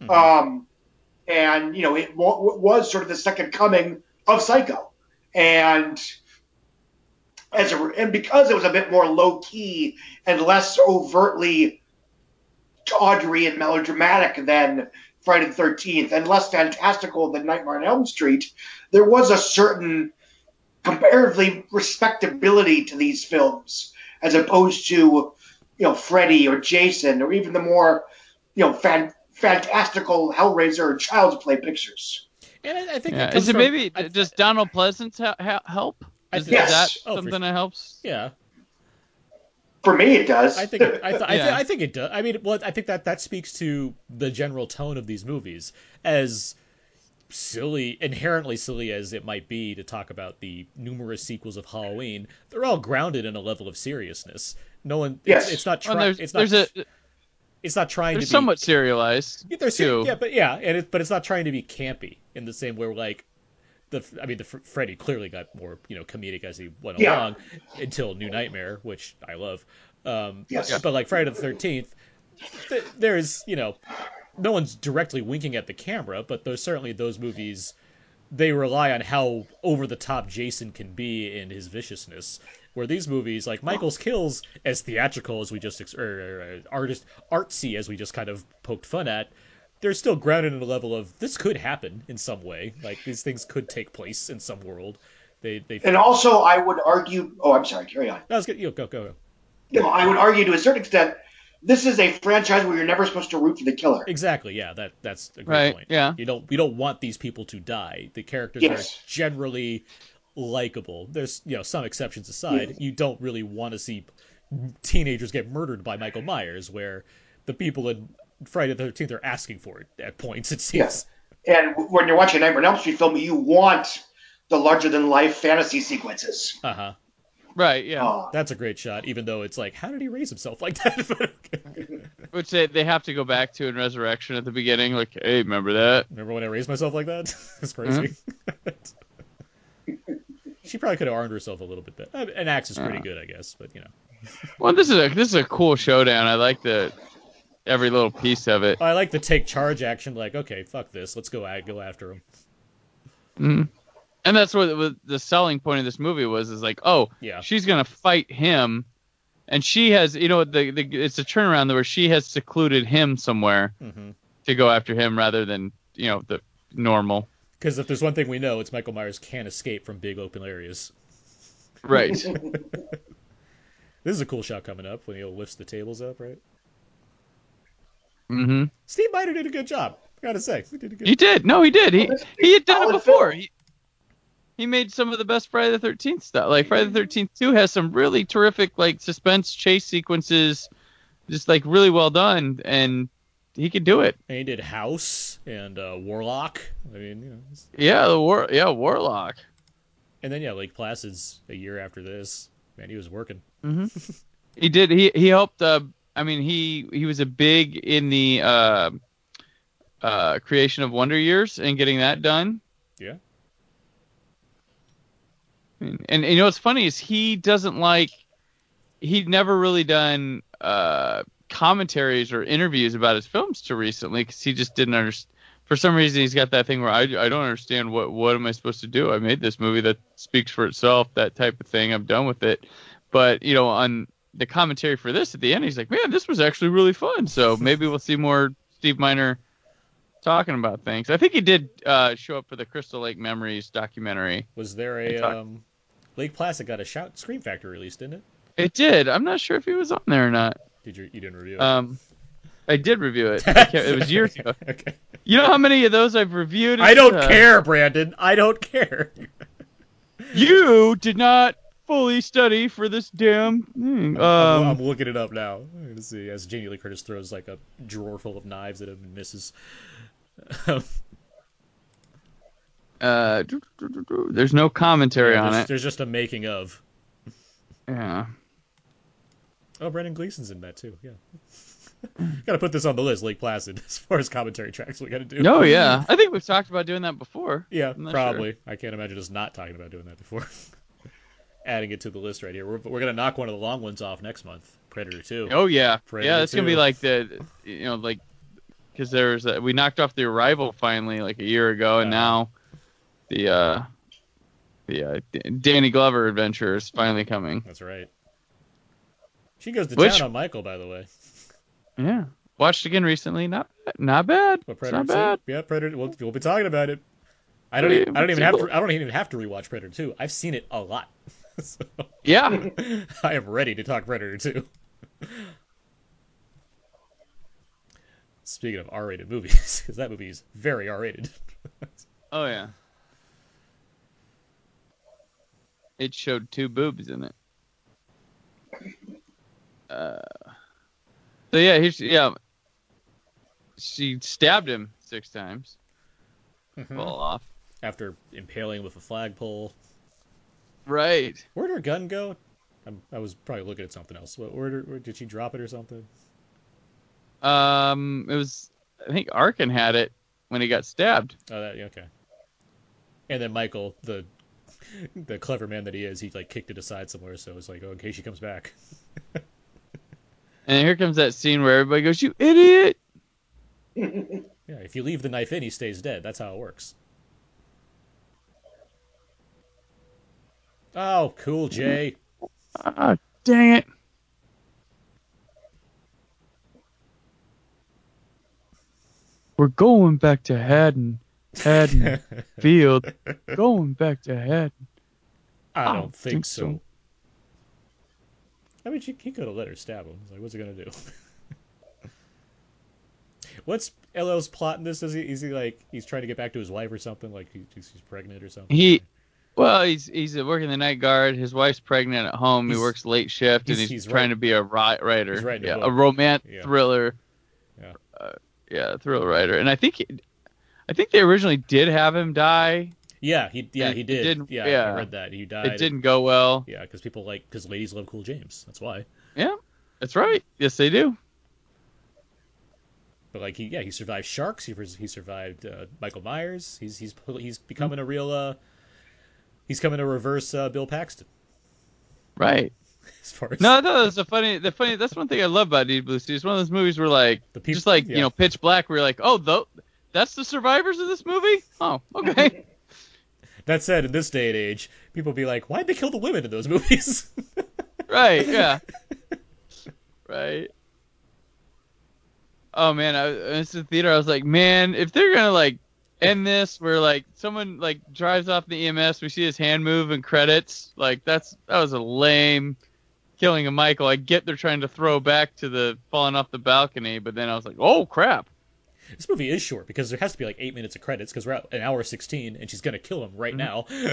Mhm. um, and you know it wa- was sort of the second coming of Psycho, and as a, and because it was a bit more low key and less overtly tawdry and melodramatic than Friday the Thirteenth, and less fantastical than Nightmare on Elm Street, there was a certain comparatively respectability to these films as opposed to you know Freddy or Jason or even the more you know fan, fantastical Hellraiser or Child's Play pictures. And I, I think yeah. that Is it from- maybe I- does Donald Pleasence ha- ha- help? I Is, think- is that Yes. Oh, something sure. that helps? yeah. For me, it does. I think it, I, th- I, th- Yeah. I think it does. I mean, well, I think that that speaks to the general tone of these movies, as silly, inherently silly as it might be to talk about the numerous sequels of Halloween. They're all grounded in a level of seriousness. No one, Yes. it's not Well, trying. there's It's not. there's a it's not trying to be somewhat serialized. Yeah, they're ser- too. yeah, but yeah, and it, but it's not trying to be campy in the same way. Where like the, I mean, the Freddy clearly got more you know comedic as he went Yeah. along until New Nightmare, which I love. Um, Yes. but, like Friday the Thirteenth, th- there's you know, no one's directly winking at the camera, but there's certainly those movies. They rely on how over the top Jason can be in his viciousness. Where these movies, like Michael's Kills, as theatrical as we just ex- or, or, artist artsy as we just kind of poked fun at, they're still grounded in a level of this could happen in some way. Like these things could take place in some world. They they. and also, I would argue. Oh, I'm sorry. Carry on. that was good. You go go go. You know, I would argue to a certain extent, this is a franchise where you're never supposed to root for the killer. Exactly. Yeah. That that's a great Right, point. yeah. You don't we don't want these people to die. The characters Yes. are generally likable. There's you know some exceptions aside. You don't really want to see teenagers get murdered by Michael Myers, where the people in Friday the Thirteenth are asking for it at points. It seems. Yes. And when you're watching a Nightmare on Elm Street film, you want the larger than life fantasy sequences. Uh huh. Right. Yeah. Uh, That's a great shot, even though it's like, how did he raise himself like that? But. Which they, they have to go back to in Resurrection at the beginning. Like, hey, remember that? Remember when I raised myself like that? it's crazy. she probably could have armed herself a little bit better. Uh, An axe is pretty Yeah. good, I guess, but you know. Well, this is a this is a cool showdown. I like the every little piece of it. I like the take charge action. Like, okay, fuck this, let's go go after him. Mhm. And that's what the, the selling point of this movie was is like, oh, Yeah. she's gonna fight him, and she has, you know, the, the it's a turnaround where she has secluded him somewhere hmm to go after him rather than you know the normal. Because if there's one thing we know, it's Michael Myers can't escape from big open areas. Right. This is a cool shot coming up when he lifts the tables up, right? Hmm Steve Miner did a good job. I gotta say, he did a good. He did. No, he did. He Well, that's a he had done it before. He, he made some of the best Friday the Thirteenth stuff. Like Friday the Thirteenth Two has some really terrific like suspense chase sequences, just like really well done, and he could do it. And he did House and uh, Warlock. I mean, you know. Yeah, the war. Yeah, Warlock. And then yeah, Lake Placid's a year after this. Man, he was working. hmm he did. He he helped. Uh, I mean, he he was a big in the uh, uh, creation of Wonder Years and getting that done. Yeah. And, and you know what's funny is he doesn't like. He'd never really done uh, commentaries or interviews about his films till recently because he just didn't understand. For some reason, he's got that thing where I, I don't understand what what am I supposed to do? I made this movie that speaks for itself, that type of thing. I'm done with it. But you know, on the commentary for this at the end, he's like, "Man, this was actually really fun." So maybe we'll see more Steve Miner talking about things. I think he did uh, show up for the Crystal Lake Memories documentary. Was there a talk- um, Lake Placid got a shout Scream Factory release, didn't it? It did. I'm not sure if he was on there or not. Did you you didn't review it? Um, I did review it. It was years ago. okay. You know how many of those I've reviewed? I don't Uh, care, Brandon. I don't care. You did not fully study for this damn thing. I'm, Um, I'm looking it up now. I'm gonna see as Jamie Lee Curtis throws like a drawer full of knives at him and misses. uh, do- do- do- do. there's no commentary Yeah, on it. there's just a making of. Yeah. Oh, Brendan Gleeson's in that too. Yeah. gotta put this on the list, Lake Placid, as far as commentary tracks we gotta do. No, yeah. I think we've talked about doing that before. Yeah, I'm not probably. I can't imagine us not talking about doing that before. Adding it to the list right here. We're, we're gonna knock one of the long ones off next month. Predator Two. Oh yeah, Predator yeah. It's gonna be like the, you know, like because there's we knocked off the arrival finally like a year ago, and Uh-huh. now the uh the uh, Danny Glover adventure is finally coming. That's right. She goes to Which- town on Michael, by the way. Yeah, watched again recently. Not not bad. It's Predator not bad. 2? Yeah, Predator. We'll, we'll be talking about it. I don't. Yeah, e- I don't even have to. I don't even have to rewatch Predator 2. I've seen it a lot. so, Yeah. I am ready to talk Predator 2. Speaking of R-rated movies, because that movie is very R-rated. Oh yeah. It showed two boobs in it. Uh, so yeah, he's yeah. She stabbed him six times. Mm-hmm. Fall off. After impaling with a flagpole. Right. Where'd her gun go? I'm, I was probably looking at something else. What, where, where did she drop it or something? Um, it was I think Arkin had it when he got stabbed. Oh, that okay. And then Michael, the the clever man that he is, he like kicked it aside somewhere, so it's like, oh, in case she comes back. And here comes that scene where everybody goes, "You idiot!" Yeah, if you leave the knife in, he stays dead. That's how it works. Oh, cool, Jay. Ah, dang it. We're going back to Haddon, Haddon Field. Going back to Haddon. I I don't don't think, think so. so. I mean, she, he could have let her stab him. Like, what's he gonna do? what's LL's plot in this? Is he, is he like he's trying to get back to his wife or something? Like he, he's he's pregnant or something? He, well, he's he's working the night guard. His wife's pregnant at home. He's- he works late shift, and he's- he's, he's trying writing- to be a ri- writer. he's writing a yeah, a romance Yeah. thriller. Yeah. Uh, yeah, thriller writer. And I think, he- I think they originally did have him die. Yeah, he yeah he did. didn't- yeah, I yeah. read that he died. It didn't go well. Yeah, because people like because ladies love Cool James. That's why. Yeah, that's right. Yes, they do. But like he yeah he survived sharks. He he survived uh, Michael Myers. He's he's he's becoming a real uh He's coming to reverse uh, Bill Paxton. Right. As far as No, no, that's a funny. The funny. That's one thing I love about Deep Blue Sea. It's one of those movies where like, The peop- just like yeah. you know, Pitch Black, where you're like, oh, tho- that's the survivors of this movie. Oh, okay. that said, in this day and age, people be like, "Why'd they kill the women in those movies?" right. Yeah. Right. Oh man, I, I was in the theater. I was like, man, if they're gonna like end this where like someone like drives off the EMS, we see his hand move and credits, like that's that was a lame killing of Michael. I get they're trying to throw back to the falling off the balcony, but then I was like, oh crap. This movie is short because there has to be like eight minutes of credits because we're at an hour sixteen and she's gonna kill him right mm-hmm.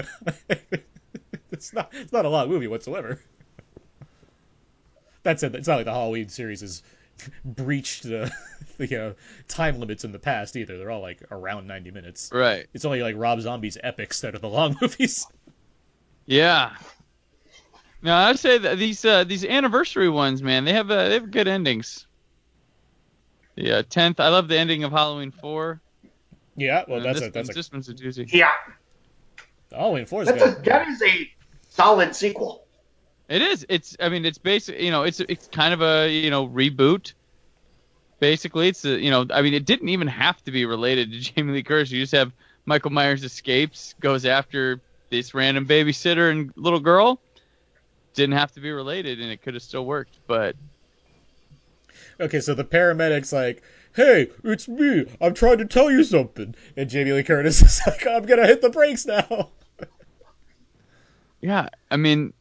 now. it's not it's not a long movie whatsoever. That said, it's not like the Halloween series has breached the the uh, time limits in the past either. They're all like around ninety minutes. Right. It's only like Rob Zombie's epics that are the long movies. Yeah. No, I'd say that these uh, these anniversary ones, man, they have uh, they have good endings. Yeah, tenth. I love the ending of Halloween four. Yeah, well And that's this, a that's a this one's a doozy. Yeah, Halloween Four is that's a, good. that is a solid sequel. It is. It's. I mean, it's basic. You know, it's it's kind of a you know reboot. Basically, it's a, you know. I mean, it didn't even have to be related to Jamie Lee Curtis. You just have Michael Myers escapes, goes after this random babysitter and little girl. Didn't have to be related, and it could have still worked. But Okay, so the paramedic's like, "Hey, it's me. I'm trying to tell you something," and Jamie Lee Curtis is like, "I'm gonna hit the brakes now." Yeah, I mean,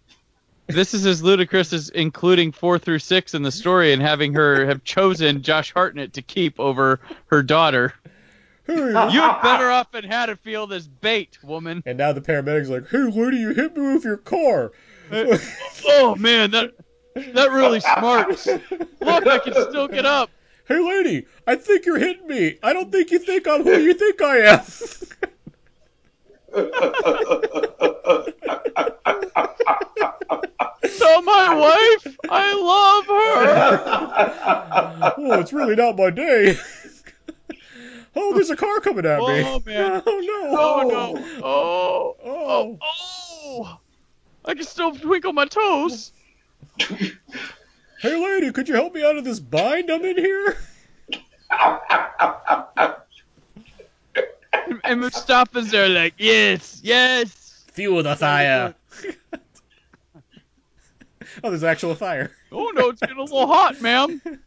this is as ludicrous as including four through six in the story and having her have chosen Josh Hartnett to keep over her daughter. You'd better off and had to feel this bait, woman. and now the paramedic's like, "Hey, lady, you hit me with your car." Uh, oh man, that that really smarts. Look, I can still get up. hey, lady, I think you're hitting me. I don't think you think I'm who you think I am. Tell my wife I love her. oh, it's really not my day. oh, there's a car coming at me. Oh, man. Oh no. Oh no. Oh. Oh. Oh. I can still twinkle my toes. Hey, lady, could you help me out of this bind I'm in here? And, and Moustapha's there like, yes, yes. Fuel the fire. Oh, there's actual fire. Oh no, it's getting a little hot, ma'am.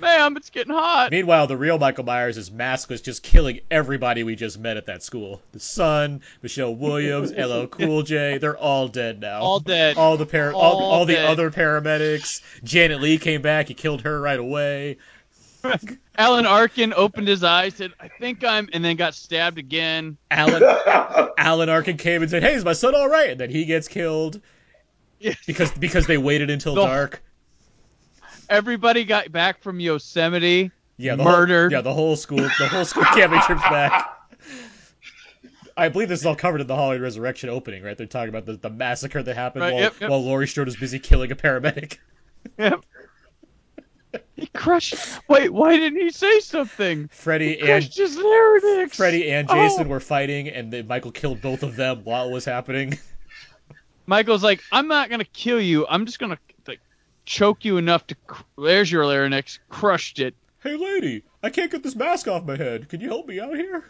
Ma'am, it's getting hot. Meanwhile, the real Michael Myers is maskless, just killing everybody we just met at that school. The son, Michelle Williams, LL Cool J, they're all dead now. All dead. All the par- all, All all the dead. other paramedics. Janet Leigh came back. He killed her right away. Alan Arkin opened his eyes, said, "I think I'm," and then got stabbed again. Alan Alan Arkin came and said, "Hey, is my son all right?" And then he gets killed Yeah. because because they waited until The- dark. Everybody got back from Yosemite. Yeah, the murdered. Whole, yeah, the whole school, the whole school camping trip's back. I believe this is all covered in the Halloween Resurrection opening, right? They're talking about the, the massacre that happened Right, while, yep, yep. while Laurie Strode was busy killing a paramedic. Yep. He crushed. Wait, why didn't he say something? Freddy and Crushed his larynx. Freddy and Oh. Jason were fighting, and then Michael killed both of them while it was happening. Michael's like, I'm not gonna kill you. I'm just gonna like choke you enough to. Cr- There's your larynx. Crushed it. Hey, lady, I can't get this mask off my head. Can you help me out here?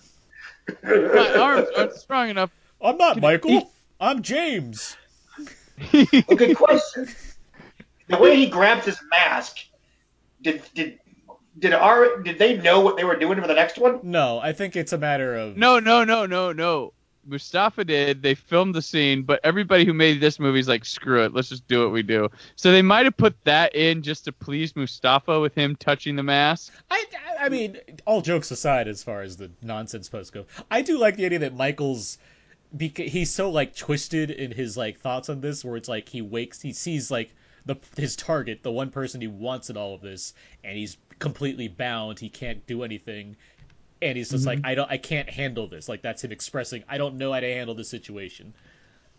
My arms aren't strong enough. I'm not Can Michael. he- I'm James. Okay, question. The way he grabbed his mask, did did did our did they know what they were doing for the next one? No, I think it's a matter of No, no, no, no, no. Moustapha did. They filmed the scene, but everybody who made this movie is like, screw it, let's just do what we do. So they might have put that in just to please Moustapha with him touching the mask. I, I mean, all jokes aside, as far as the nonsense posts go, I do like the idea that Michael's because he's so like twisted in his like thoughts on this, where it's like he wakes, he sees like the his target, the one person he wants in all of this, and he's completely bound. He can't do anything, and he's just like, mm-hmm. I don't, I can't handle this. Like that's him expressing, I don't know how to handle this situation.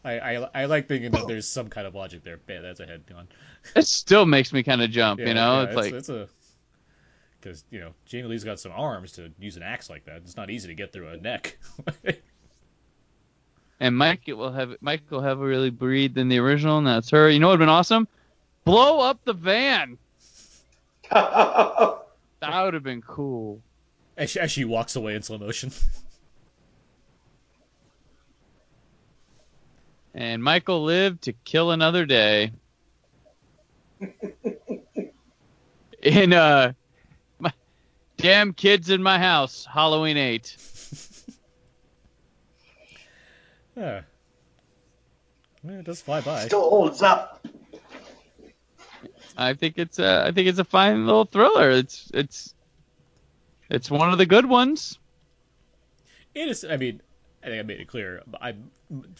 I, I, I like thinking that there's some kind of logic there. Man, that's a head on. It still makes me kind of jump, Yeah, you know? yeah, it's, like, it's a because you know Jamie Lee's got some arms to use an axe like that. It's not easy to get through a neck. and Mike will have Michael really breathed in the original, and that's her. You know what would have been awesome? Blow up the van. That would have been cool. As she, as she walks away in slow motion. And Michael lived to kill another day. in uh, my, damn kids in my house, Halloween eight. Yeah. Yeah, It does fly by. Still holds up. I think it's a, I think it's a fine little thriller. It's it's it's one of the good ones. It is. I mean, I think I made it clear. I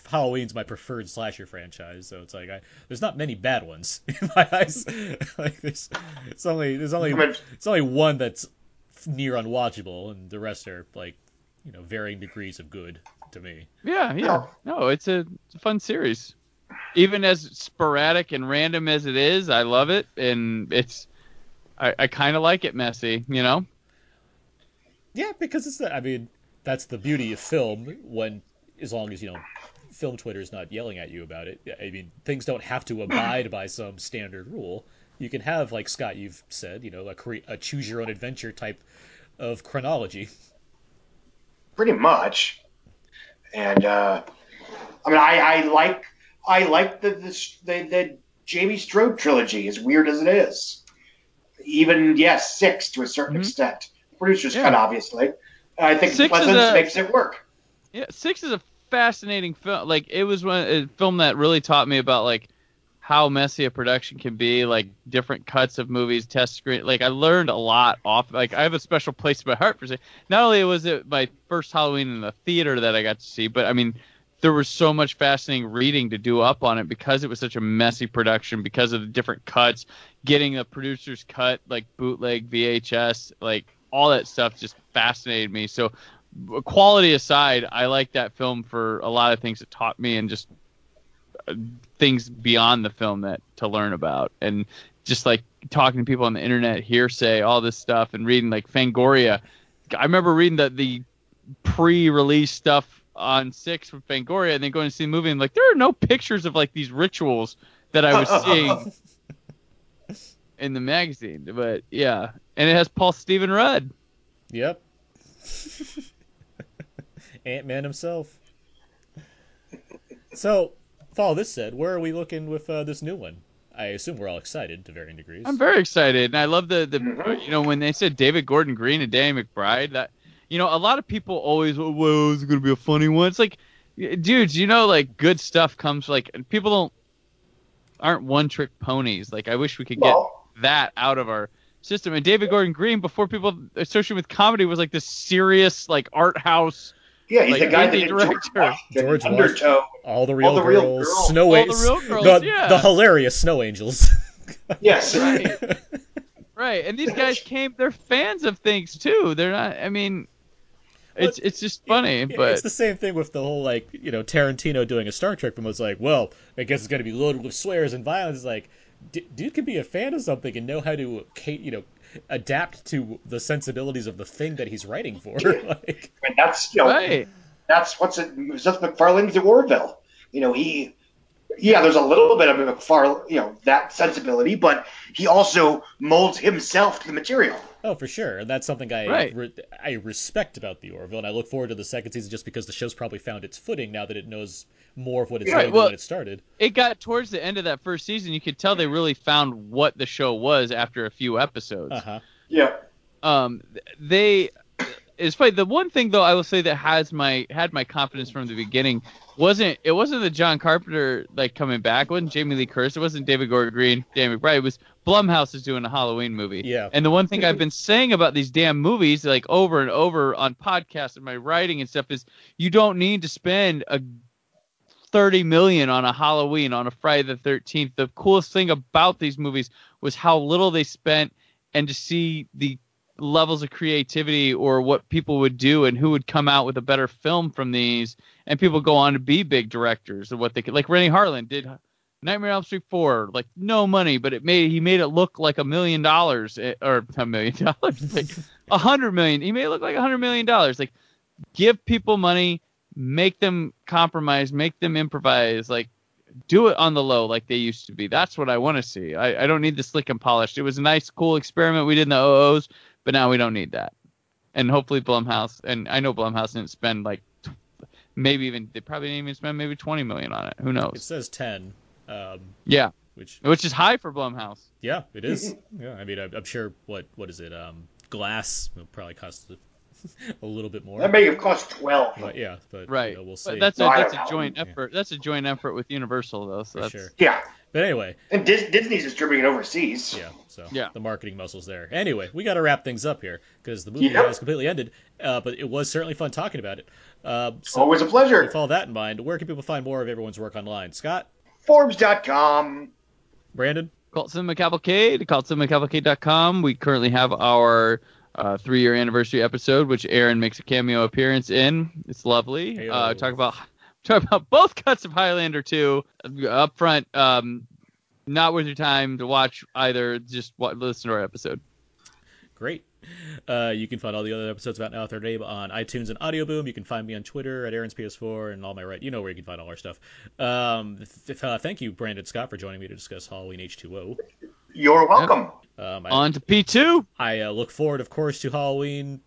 Halloween's my preferred slasher franchise, so it's like I, there's not many bad ones in my eyes. like there's, it's only there's only it's only one that's near unwatchable, and the rest are like you know varying degrees of good to me. Yeah, yeah. No, it's a, it's a fun series. Even as sporadic and random as it is, I love it, and it's I, I kind of like it messy, you know. Yeah, because it's the, I mean that's the beauty of film when as long as you know film Twitter's not yelling at you about it. I mean things don't have to abide by some standard rule. You can have like Scott you've said, you know, a cre- a choose your own adventure type of chronology. pretty much. And uh, I mean, I, I like I like the, the the the Jamie Strode trilogy, as weird as it is. Even yes, six to a certain Mhm. extent. Producer's Yeah. cut, obviously. I think Six Pleasence a- makes it work. Yeah, Six is a fascinating film. Like it was one a film that really taught me about like how messy a production can be, like different cuts of movies, test screen. Like I learned a lot off. Like I have a special place in my heart for it. Not only was it my first Halloween in the theater that I got to see, but I mean there was so much fascinating reading to do up on it because it was such a messy production because of the different cuts, getting a producer's cut like bootleg VHS, like all that stuff just fascinated me. So quality aside, I like that film for a lot of things it taught me and just uh, things beyond the film that to learn about and just like talking to people on the internet, hearsay, all this stuff, and reading like Fangoria. I remember reading the the pre-release stuff on Six with Fangoria, and then going to see the movie and like there are no pictures of like these rituals that I was seeing in the magazine. But yeah, and it has Paul Stephen Rudd. Yep. Ant Man himself. So, follow this said, where are we looking with uh, this new one? I assume we're all excited to varying degrees. I'm very excited, and I love the the you know when they said David Gordon Green and Danny McBride. That you know a lot of people always well, well is gonna be a funny one? It's like, dudes, you know like good stuff comes like people don't aren't one trick ponies. Like I wish we could get that out of our system. And David Gordon Green before people associated with comedy was like this serious like art house. yeah, he's like, the guy that indie did George director. Washington, George Undertow. all the real the real girls, girls. snow All the angels, real girls, the, yeah. the hilarious snow angels. Yes. Right. Right, and these guys came. They're fans of things too. They're not. I mean, it's it's just funny, Yeah, but it's the same thing with the whole like you know Tarantino doing a Star Trek film. was like, well, I guess it's going to be loaded with swears and violence. It's like, d- dude can be a fan of something and know how to, you know, adapt to the sensibilities of the thing that he's writing for. like, And that's you know right. that's what's it. Seth MacFarlane's the Orville. You know he. Yeah, there's a little bit of MacFarlane, you know, that sensibility, but he also molds himself to the material. Oh, for sure, and that's something I Right. re- I respect about the Orville, and I look forward to the second season just because the show's probably found its footing now that it knows more of what it's Right, doing well- when it started. It got towards the end of that first season. You could tell they really found what the show was after a few episodes. Uh huh. Yeah. um they it's funny the one thing though i will say that has my had my confidence from the beginning wasn't it wasn't the john carpenter like coming back it wasn't jamie lee curtis it wasn't david gordon green dan mcbride it was blumhouse is doing a halloween movie Yeah. and the one thing i've been saying about these damn movies like over and over on podcasts and my writing and stuff is you don't need to spend a 30 million on a Halloween on a Friday the 13th. The coolest thing about these movies was how little they spent and to see the levels of creativity or what people would do and who would come out with a better film from these and people go on to be big directors and what they could like Renny Harlin did Nightmare on Elm Street 4 like no money but it made he made it look like a million dollars eh, or a million dollars like a hundred million he made it look like a hundred million dollars like give people money make them compromise, make them improvise, like do it on the low like they used to be. That's what I want to see. I, I don't need the slick and polished. It was a nice, cool experiment we did in the OOs, but now we don't need that. And hopefully Blumhouse, and I know Blumhouse didn't spend like maybe even they probably didn't even spend maybe 20 million on it. Who knows? It says 10. Um, yeah, which which is high for Blumhouse. Yeah, it is. yeah, I mean, I'm, I'm sure. What what is it? Um, glass will probably cost a little bit more. That may have cost twelve. But yeah, but right. You know, we'll see. But that's a that's a know. joint Yeah. effort. That's a joint effort with Universal though. So For that's sure. Yeah, But anyway, and Dis- Disney's distributing it overseas. yeah. So Yeah. the marketing muscles there. Anyway, we got to wrap things up here because the movie Yep. has completely ended. Uh, but it was certainly fun talking about it. Uh, so Always a pleasure. with all that in mind, where can people find more of everyone's work online? Scott, Forbes.com. Brandon, Cult Cinema Cavalcade, cultcinemacavalcade.com. We currently have our uh, three-year anniversary episode, which Aaron makes a cameo appearance in. It's lovely. Heyo. Uh, talk about talk about both cuts of Highlander 2 up front. Um, not worth your time to watch either. Just wa- listen to our episode. Great. Uh, you can find all the other episodes about Now Third Name on iTunes and Audio Boom. You can find me on Twitter at Aaron's PS4 and all my right. You know where you can find all our stuff. Um, th- uh, thank you, Brandon Scott, for joining me to discuss Halloween H2O. You're welcome. Um, I, On to P2. I uh, look forward, of course, to Halloween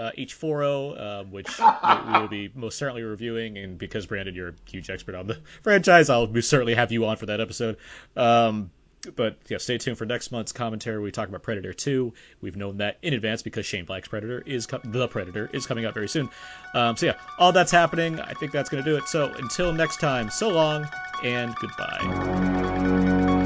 uh, H4O, um, which we, will be most certainly reviewing. And because Brandon, you're a huge expert on the franchise, I'll certainly have you on for that episode. Um, but yeah, stay tuned for next month's commentary. We talk about Predator 2. We've known that in advance because Shane Black's Predator is co- the Predator is coming out very soon. Um, so yeah, all that's happening. I think that's going to do it. So until next time, so long and goodbye.